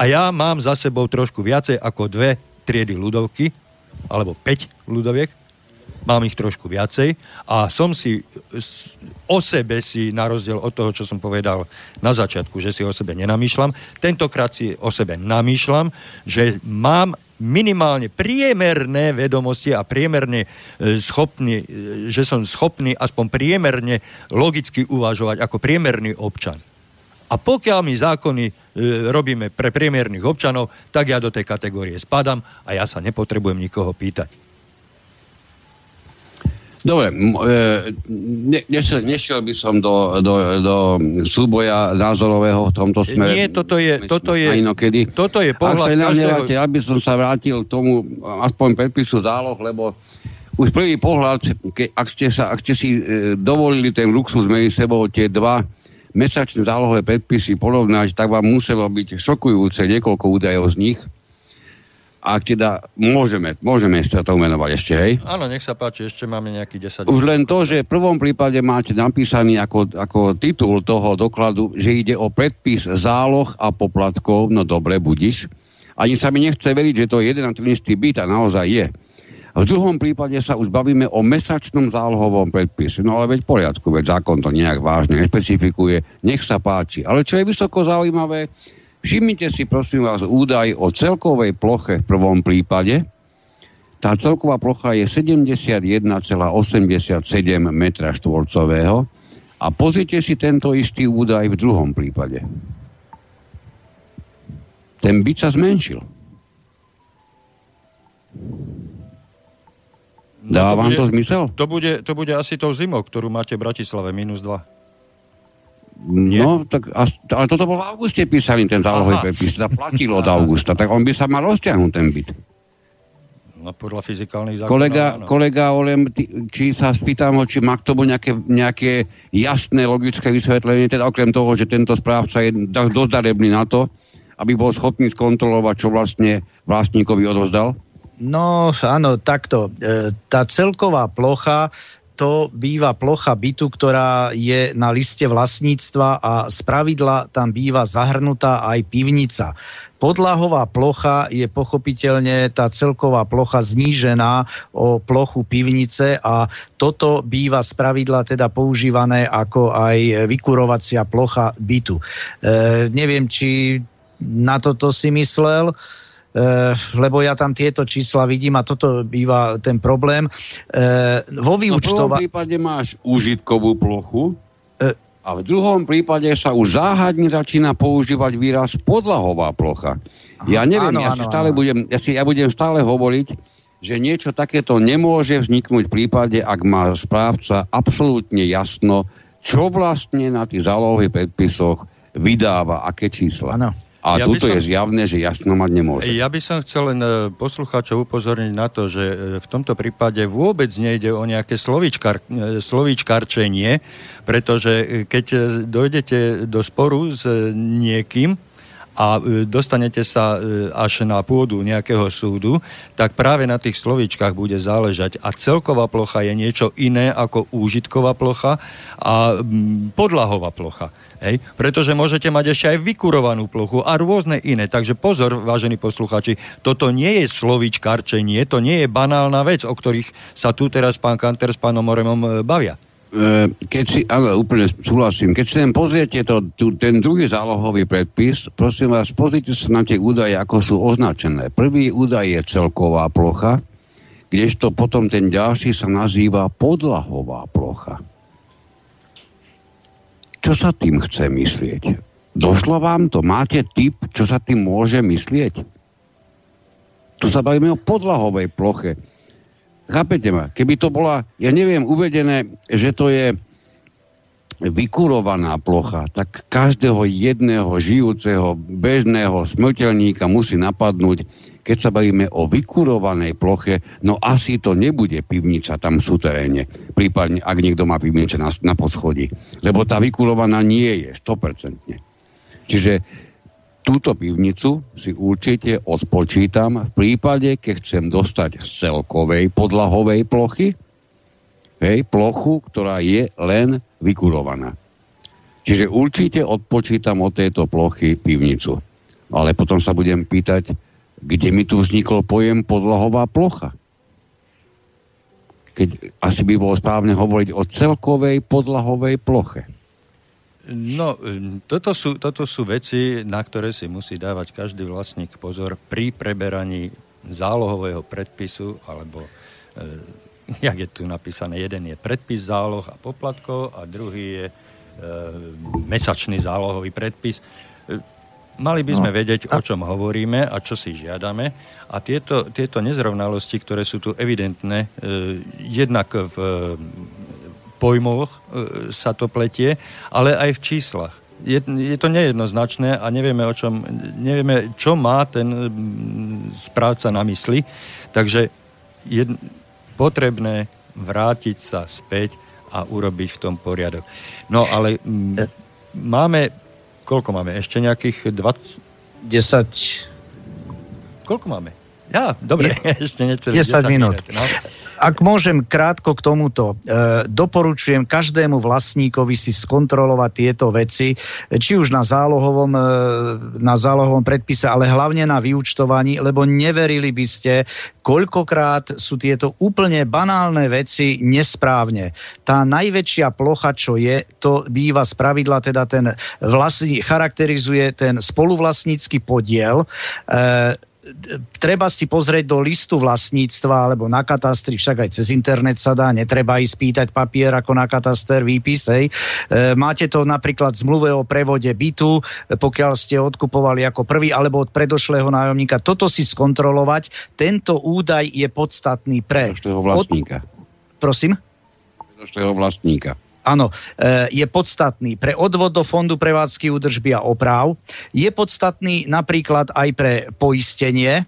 A ja mám za sebou trošku viacej ako dve triedy ľudovky, alebo 5 ľudoviek, mám ich trošku viacej a som si o sebe si, na rozdiel od toho, čo som povedal na začiatku, že si o sebe nenamýšľam, tentokrát si o sebe namýšľam, že mám minimálne priemerné vedomosti a priemerne e, schopný, e, že som schopný aspoň priemerne logicky uvažovať ako priemerný občan. A pokiaľ my zákony e, robíme pre priemerných občanov, tak ja do tej kategórie spadám a ja sa nepotrebujem nikoho pýtať. Dobre, ne, nešiel, nešiel by som do, do, do súboja názorového v tomto smere. Nie, toto je, toto je, inokedy. toto je pohľad Ak sa každého... ja by som sa vrátil k tomu aspoň predpisu záloh, lebo už prvý pohľad, ke, ak, ste sa, ak ste si e, dovolili ten luxus medzi sebou tie dva mesačné zálohové predpisy porovnať, tak vám muselo byť šokujúce niekoľko údajov z nich ak teda môžeme, môžeme sa to menovať ešte, hej? Áno, nech sa páči, ešte máme nejaký 10 Už len to, že v prvom prípade máte napísaný ako, ako titul toho dokladu, že ide o predpis záloh a poplatkov, no dobre, budiš. Ani sa mi nechce veriť, že to je jeden a ten istý byt a naozaj je. V druhom prípade sa už bavíme o mesačnom zálohovom predpise. No ale veď v poriadku, veď zákon to nejak vážne nešpecifikuje, nech sa páči. Ale čo je vysoko zaujímavé, Všimnite si prosím vás údaj o celkovej ploche v prvom prípade. Tá celková plocha je 71,87 m štvorcového a pozrite si tento istý údaj v druhom prípade. Ten byt sa zmenšil. Dáva no vám to zmysel? To bude, to bude asi tou zimou, ktorú máte v Bratislave, minus 2. Nie? No, tak, ale toto bol v auguste písaný ten zálohový prepis, to platilo od augusta, tak on by sa mal rozťahnuť ten byt. No podľa fyzikálnych zákonov, Kolega, kolega Olem, ty, či sa spýtam ho, či má k tomu nejaké, nejaké jasné, logické vysvetlenie, teda okrem toho, že tento správca je dosť darebný na to, aby bol schopný skontrolovať, čo vlastne vlastníkovi odozdal? No áno, takto. E, tá celková plocha to býva plocha bytu, ktorá je na liste vlastníctva a z pravidla tam býva zahrnutá aj pivnica. Podlahová plocha je pochopiteľne tá celková plocha znížená o plochu pivnice a toto býva z pravidla teda používané ako aj vykurovacia plocha bytu. E, neviem, či na toto si myslel. Uh, lebo ja tam tieto čísla vidím a toto býva ten problém. Uh, vo vyučtova... No v prvom prípade máš užitkovú plochu uh, a v druhom prípade sa už záhadne začína používať výraz podlahová plocha. Ja neviem, áno, ja, si áno, stále áno. Budem, ja, si, ja budem stále hovoriť, že niečo takéto nemôže vzniknúť v prípade, ak má správca absolútne jasno, čo vlastne na tých zálohových predpisoch vydáva, aké čísla. Áno. A ja tuto som, je zjavné, že jasno mať nemôže. Ja by som chcel len e, poslucháčov upozorniť na to, že e, v tomto prípade vôbec nejde o nejaké slovíčkar, e, slovíčkarčenie, pretože keď dojdete do sporu s niekým, a e, dostanete sa e, až na pôdu nejakého súdu, tak práve na tých slovíčkach bude záležať. A celková plocha je niečo iné ako úžitková plocha a podlahová plocha. Hej? Pretože môžete mať ešte aj vykurovanú plochu a rôzne iné. Takže pozor, vážení posluchači, toto nie je slovíčkarčenie, to nie je banálna vec, o ktorých sa tu teraz pán Kanter s pánom Moremom bavia. E, keď si, ale úplne súhlasím, keď si len pozriete to, tu, ten druhý zálohový predpis, prosím vás, pozrite sa na tie údaje, ako sú označené. Prvý údaj je celková plocha, kdežto potom ten ďalší sa nazýva podlahová plocha. Čo sa tým chce myslieť? Došlo vám to? Máte typ, čo sa tým môže myslieť? Tu sa bavíme o podlahovej ploche Chápete ma? Keby to bola, ja neviem, uvedené, že to je vykurovaná plocha, tak každého jedného žijúceho bežného smrteľníka musí napadnúť, keď sa bavíme o vykurovanej ploche, no asi to nebude pivnica tam v suteréne, prípadne ak niekto má pivnice na, na poschodí, lebo tá vykurovaná nie je 100%. Čiže túto pivnicu si určite odpočítam v prípade, keď chcem dostať z celkovej podlahovej plochy, hej, plochu, ktorá je len vykurovaná. Čiže určite odpočítam od tejto plochy pivnicu. Ale potom sa budem pýtať, kde mi tu vznikol pojem podlahová plocha. Keď asi by bolo správne hovoriť o celkovej podlahovej ploche. No, toto sú, toto sú veci, na ktoré si musí dávať každý vlastník pozor pri preberaní zálohového predpisu, alebo, e, jak je tu napísané, jeden je predpis záloh a poplatkov a druhý je e, mesačný zálohový predpis. E, mali by sme no. vedieť, o čom hovoríme a čo si žiadame. A tieto, tieto nezrovnalosti, ktoré sú tu evidentné, e, jednak v pojmoch e, sa to pletie, ale aj v číslach. Je, je to nejednoznačné a nevieme, o čom, nevieme, čo má ten správca na mysli. Takže je potrebné vrátiť sa späť a urobiť v tom poriadok. No ale m, máme, koľko máme? Ešte nejakých 20? 10. Koľko máme? Ja, dobre, je, ešte necelých 10, 10 minút. minút no ak môžem krátko k tomuto, e, doporučujem každému vlastníkovi si skontrolovať tieto veci, či už na zálohovom, e, na zálohovom predpise, ale hlavne na vyučtovaní, lebo neverili by ste, koľkokrát sú tieto úplne banálne veci nesprávne. Tá najväčšia plocha, čo je, to býva z pravidla, teda ten vlastní, charakterizuje ten spoluvlastnícky podiel. E, treba si pozrieť do listu vlastníctva alebo na katastri, však aj cez internet sa dá, netreba ísť pýtať papier ako na kataster, výpis, hej. E, máte to napríklad zmluve o prevode bytu, pokiaľ ste odkupovali ako prvý alebo od predošlého nájomníka. Toto si skontrolovať. Tento údaj je podstatný pre... Predošlého vlastníka. Od... Prosím? Predošlého vlastníka áno, e, je podstatný pre odvod do Fondu prevádzky údržby a oprav, je podstatný napríklad aj pre poistenie, e,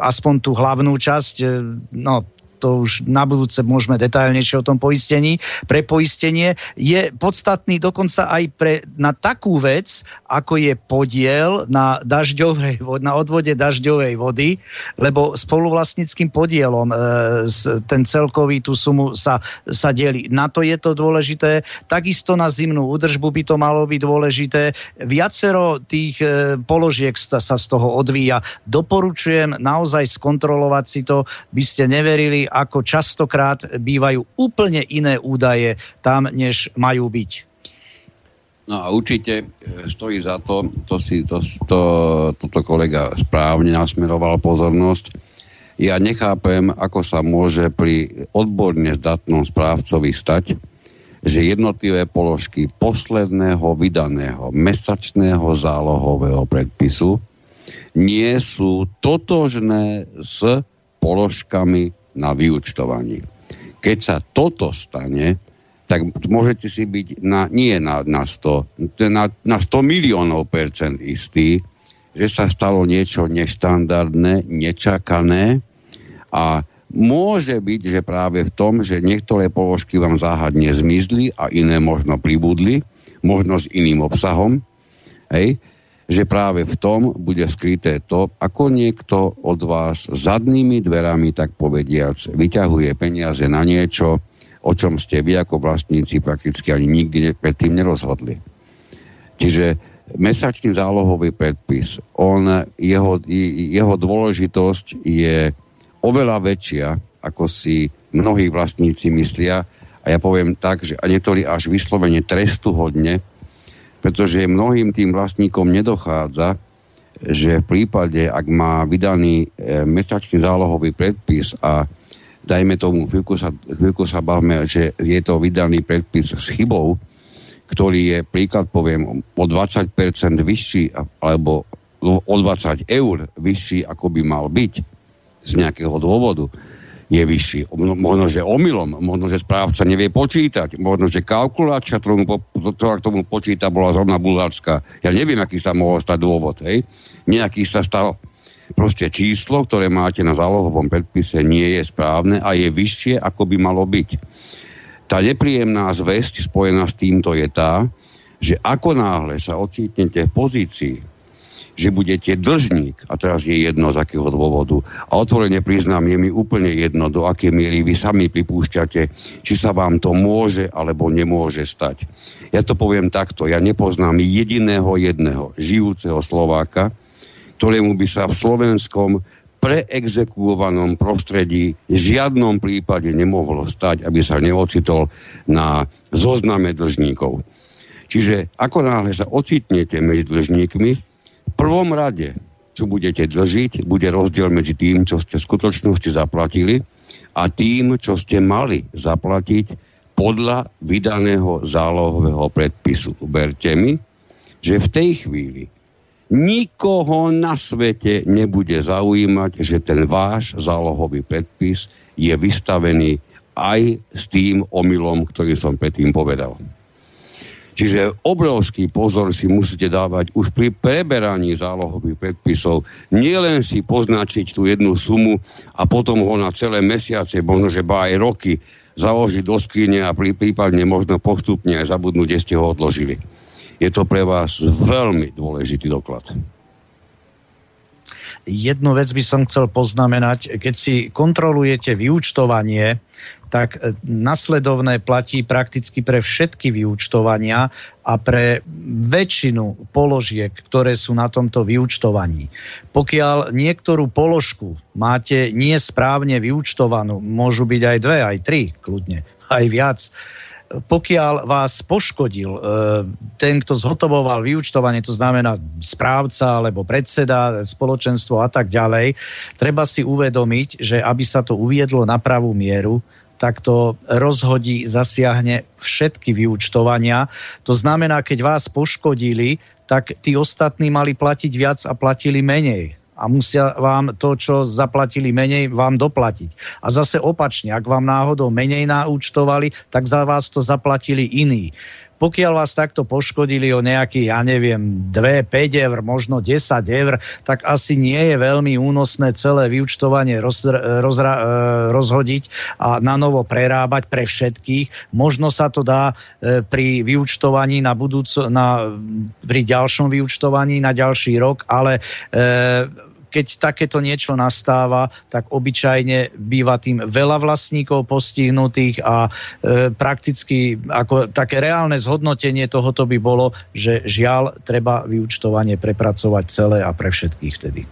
aspoň tú hlavnú časť, e, no to už na budúce môžeme detailnejšie o tom poistení, pre poistenie je podstatný dokonca aj pre, na takú vec, ako je podiel na, dažďovej, na odvode dažďovej vody, lebo spoluvlastnickým podielom e, ten celkový tú sumu sa, sa delí. Na to je to dôležité. Takisto na zimnú údržbu by to malo byť dôležité. Viacero tých e, položiek sa, sa z toho odvíja. Doporučujem naozaj skontrolovať si to, by ste neverili, ako častokrát bývajú úplne iné údaje tam, než majú byť. No a určite e, stojí za to, to si to, to, toto kolega správne nasmeroval pozornosť. Ja nechápem, ako sa môže pri odborne zdatnom správcovi stať, že jednotlivé položky posledného vydaného mesačného zálohového predpisu nie sú totožné s položkami na vyučtovaní. Keď sa toto stane, tak môžete si byť na, nie na, na, 100, na, na 100 miliónov percent istý, že sa stalo niečo neštandardné, nečakané a môže byť, že práve v tom, že niektoré položky vám záhadne zmizli a iné možno pribudli, možno s iným obsahom, hej, že práve v tom bude skryté to, ako niekto od vás zadnými dverami, tak povediac, vyťahuje peniaze na niečo, o čom ste vy ako vlastníci prakticky ani nikdy predtým nerozhodli. Čiže mesačný zálohový predpis, on, jeho, jeho dôležitosť je oveľa väčšia, ako si mnohí vlastníci myslia. A ja poviem tak, že niektorí až vyslovene trestu hodne, pretože mnohým tým vlastníkom nedochádza, že v prípade, ak má vydaný e, mesačný zálohový predpis a dajme tomu, chvíľku sa, chvíľku sa bavme, že je to vydaný predpis s chybou, ktorý je, príklad poviem, o 20% vyšší alebo o 20 eur vyšší, ako by mal byť z nejakého dôvodu, je vyšší. Možno, že omylom, možno, že správca nevie počítať, možno, že kalkuláčka, ktorú, ktorá k tomu počíta, bola zrovna bulharská. Ja neviem, aký sa mohol stať dôvod. Hej? Nejaký sa stal proste číslo, ktoré máte na zálohovom predpise, nie je správne a je vyššie, ako by malo byť. Tá nepríjemná zväzť spojená s týmto je tá, že ako náhle sa ocitnete v pozícii, že budete dlžník, a teraz je jedno z akého dôvodu, a otvorene priznám, je mi úplne jedno, do akej miery vy sami pripúšťate, či sa vám to môže alebo nemôže stať. Ja to poviem takto, ja nepoznám jediného jedného žijúceho Slováka, ktorému by sa v slovenskom preexekuovanom prostredí v žiadnom prípade nemohlo stať, aby sa neocitol na zozname dlžníkov. Čiže ako náhle sa ocitnete medzi dlžníkmi, prvom rade, čo budete dlžiť, bude rozdiel medzi tým, čo ste v skutočnosti zaplatili a tým, čo ste mali zaplatiť podľa vydaného zálohového predpisu. Uberte mi, že v tej chvíli nikoho na svete nebude zaujímať, že ten váš zálohový predpis je vystavený aj s tým omylom, ktorý som predtým povedal. Čiže obrovský pozor si musíte dávať už pri preberaní zálohových predpisov. Nielen si poznačiť tú jednu sumu a potom ho na celé mesiace, možno že aj roky založiť do skrine a prípadne možno postupne aj zabudnúť, kde ste ho odložili. Je to pre vás veľmi dôležitý doklad. Jednu vec by som chcel poznamenať. Keď si kontrolujete vyúčtovanie, tak e, nasledovné platí prakticky pre všetky vyúčtovania a pre väčšinu položiek, ktoré sú na tomto vyúčtovaní. Pokiaľ niektorú položku máte nesprávne vyúčtovanú, môžu byť aj dve, aj tri, kľudne, aj viac, pokiaľ vás poškodil e, ten, kto zhotovoval vyučtovanie, to znamená správca alebo predseda, spoločenstvo a tak ďalej, treba si uvedomiť, že aby sa to uviedlo na pravú mieru, tak to rozhodí, zasiahne všetky vyúčtovania. To znamená, keď vás poškodili, tak tí ostatní mali platiť viac a platili menej a musia vám to, čo zaplatili menej, vám doplatiť. A zase opačne, ak vám náhodou menej naúčtovali, tak za vás to zaplatili iní. Pokiaľ vás takto poškodili o nejakých, ja neviem, 2, 5 eur, možno 10 eur, tak asi nie je veľmi únosné celé vyučtovanie roz, roz, e, rozhodiť a na novo prerábať pre všetkých. Možno sa to dá e, pri vyučtovaní na budúco, na, pri ďalšom vyučtovaní na ďalší rok, ale e, keď takéto niečo nastáva, tak obyčajne býva tým veľa vlastníkov postihnutých a e, prakticky ako také reálne zhodnotenie tohoto by bolo, že žiaľ treba vyučtovanie prepracovať celé a pre všetkých vtedy.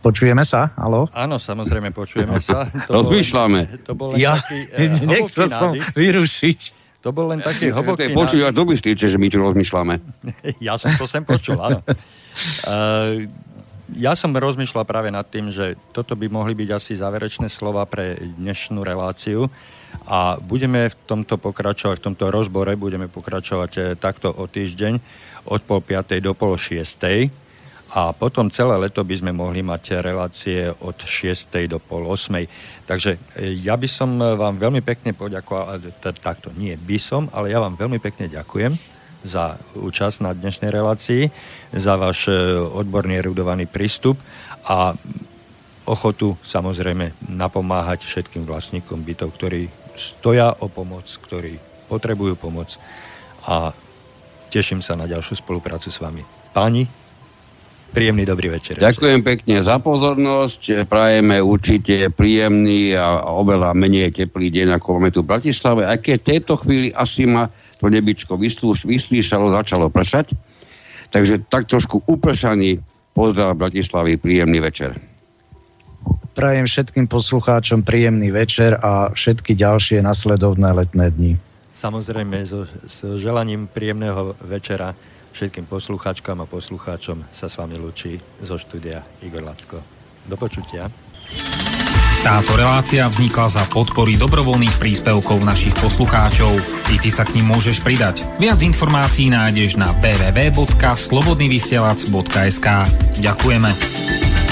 Počujeme sa? Halo? Áno, samozrejme, počujeme sa. To Rozmýšľame. Bol, to bol ja, taký, uh, nechcel som vyrušiť. To bol len taký hlboký... Počuj, až domyslíte, že my tu rozmýšľame. ja som to sem počul, áno. Uh, ja som rozmýšľal práve nad tým, že toto by mohli byť asi záverečné slova pre dnešnú reláciu a budeme v tomto pokračovať, v tomto rozbore budeme pokračovať eh, takto o týždeň od pol piatej do pol šiestej a potom celé leto by sme mohli mať relácie od 6. do pol 8. Takže e, ja by som e, vám veľmi pekne poďakoval, takto nie by som, ale ja vám veľmi pekne ďakujem za účasť na dnešnej relácii, za váš e, odborný erudovaný prístup a ochotu samozrejme napomáhať všetkým vlastníkom bytov, ktorí stoja o pomoc, ktorí potrebujú pomoc a teším sa na ďalšiu spoluprácu s vami. Páni, príjemný dobrý večer. Ďakujem pekne za pozornosť. Prajeme určite príjemný a oveľa menej teplý deň, ako máme tu v Bratislave. Aj keď v tejto chvíli asi ma to nebičko vyslíšalo, začalo pršať. Takže tak trošku upršaný pozdrav Bratislavy, príjemný večer. Prajem všetkým poslucháčom príjemný večer a všetky ďalšie nasledovné letné dni. Samozrejme, so, so želaním príjemného večera všetkým poslucháčkam a poslucháčom sa s vami lúči zo štúdia Igor Lacko. Do počutia. Táto relácia vznikla za podpory dobrovoľných príspevkov našich poslucháčov. I ty sa k ním môžeš pridať. Viac informácií nájdeš na www.slobodnyvysielac.sk Ďakujeme.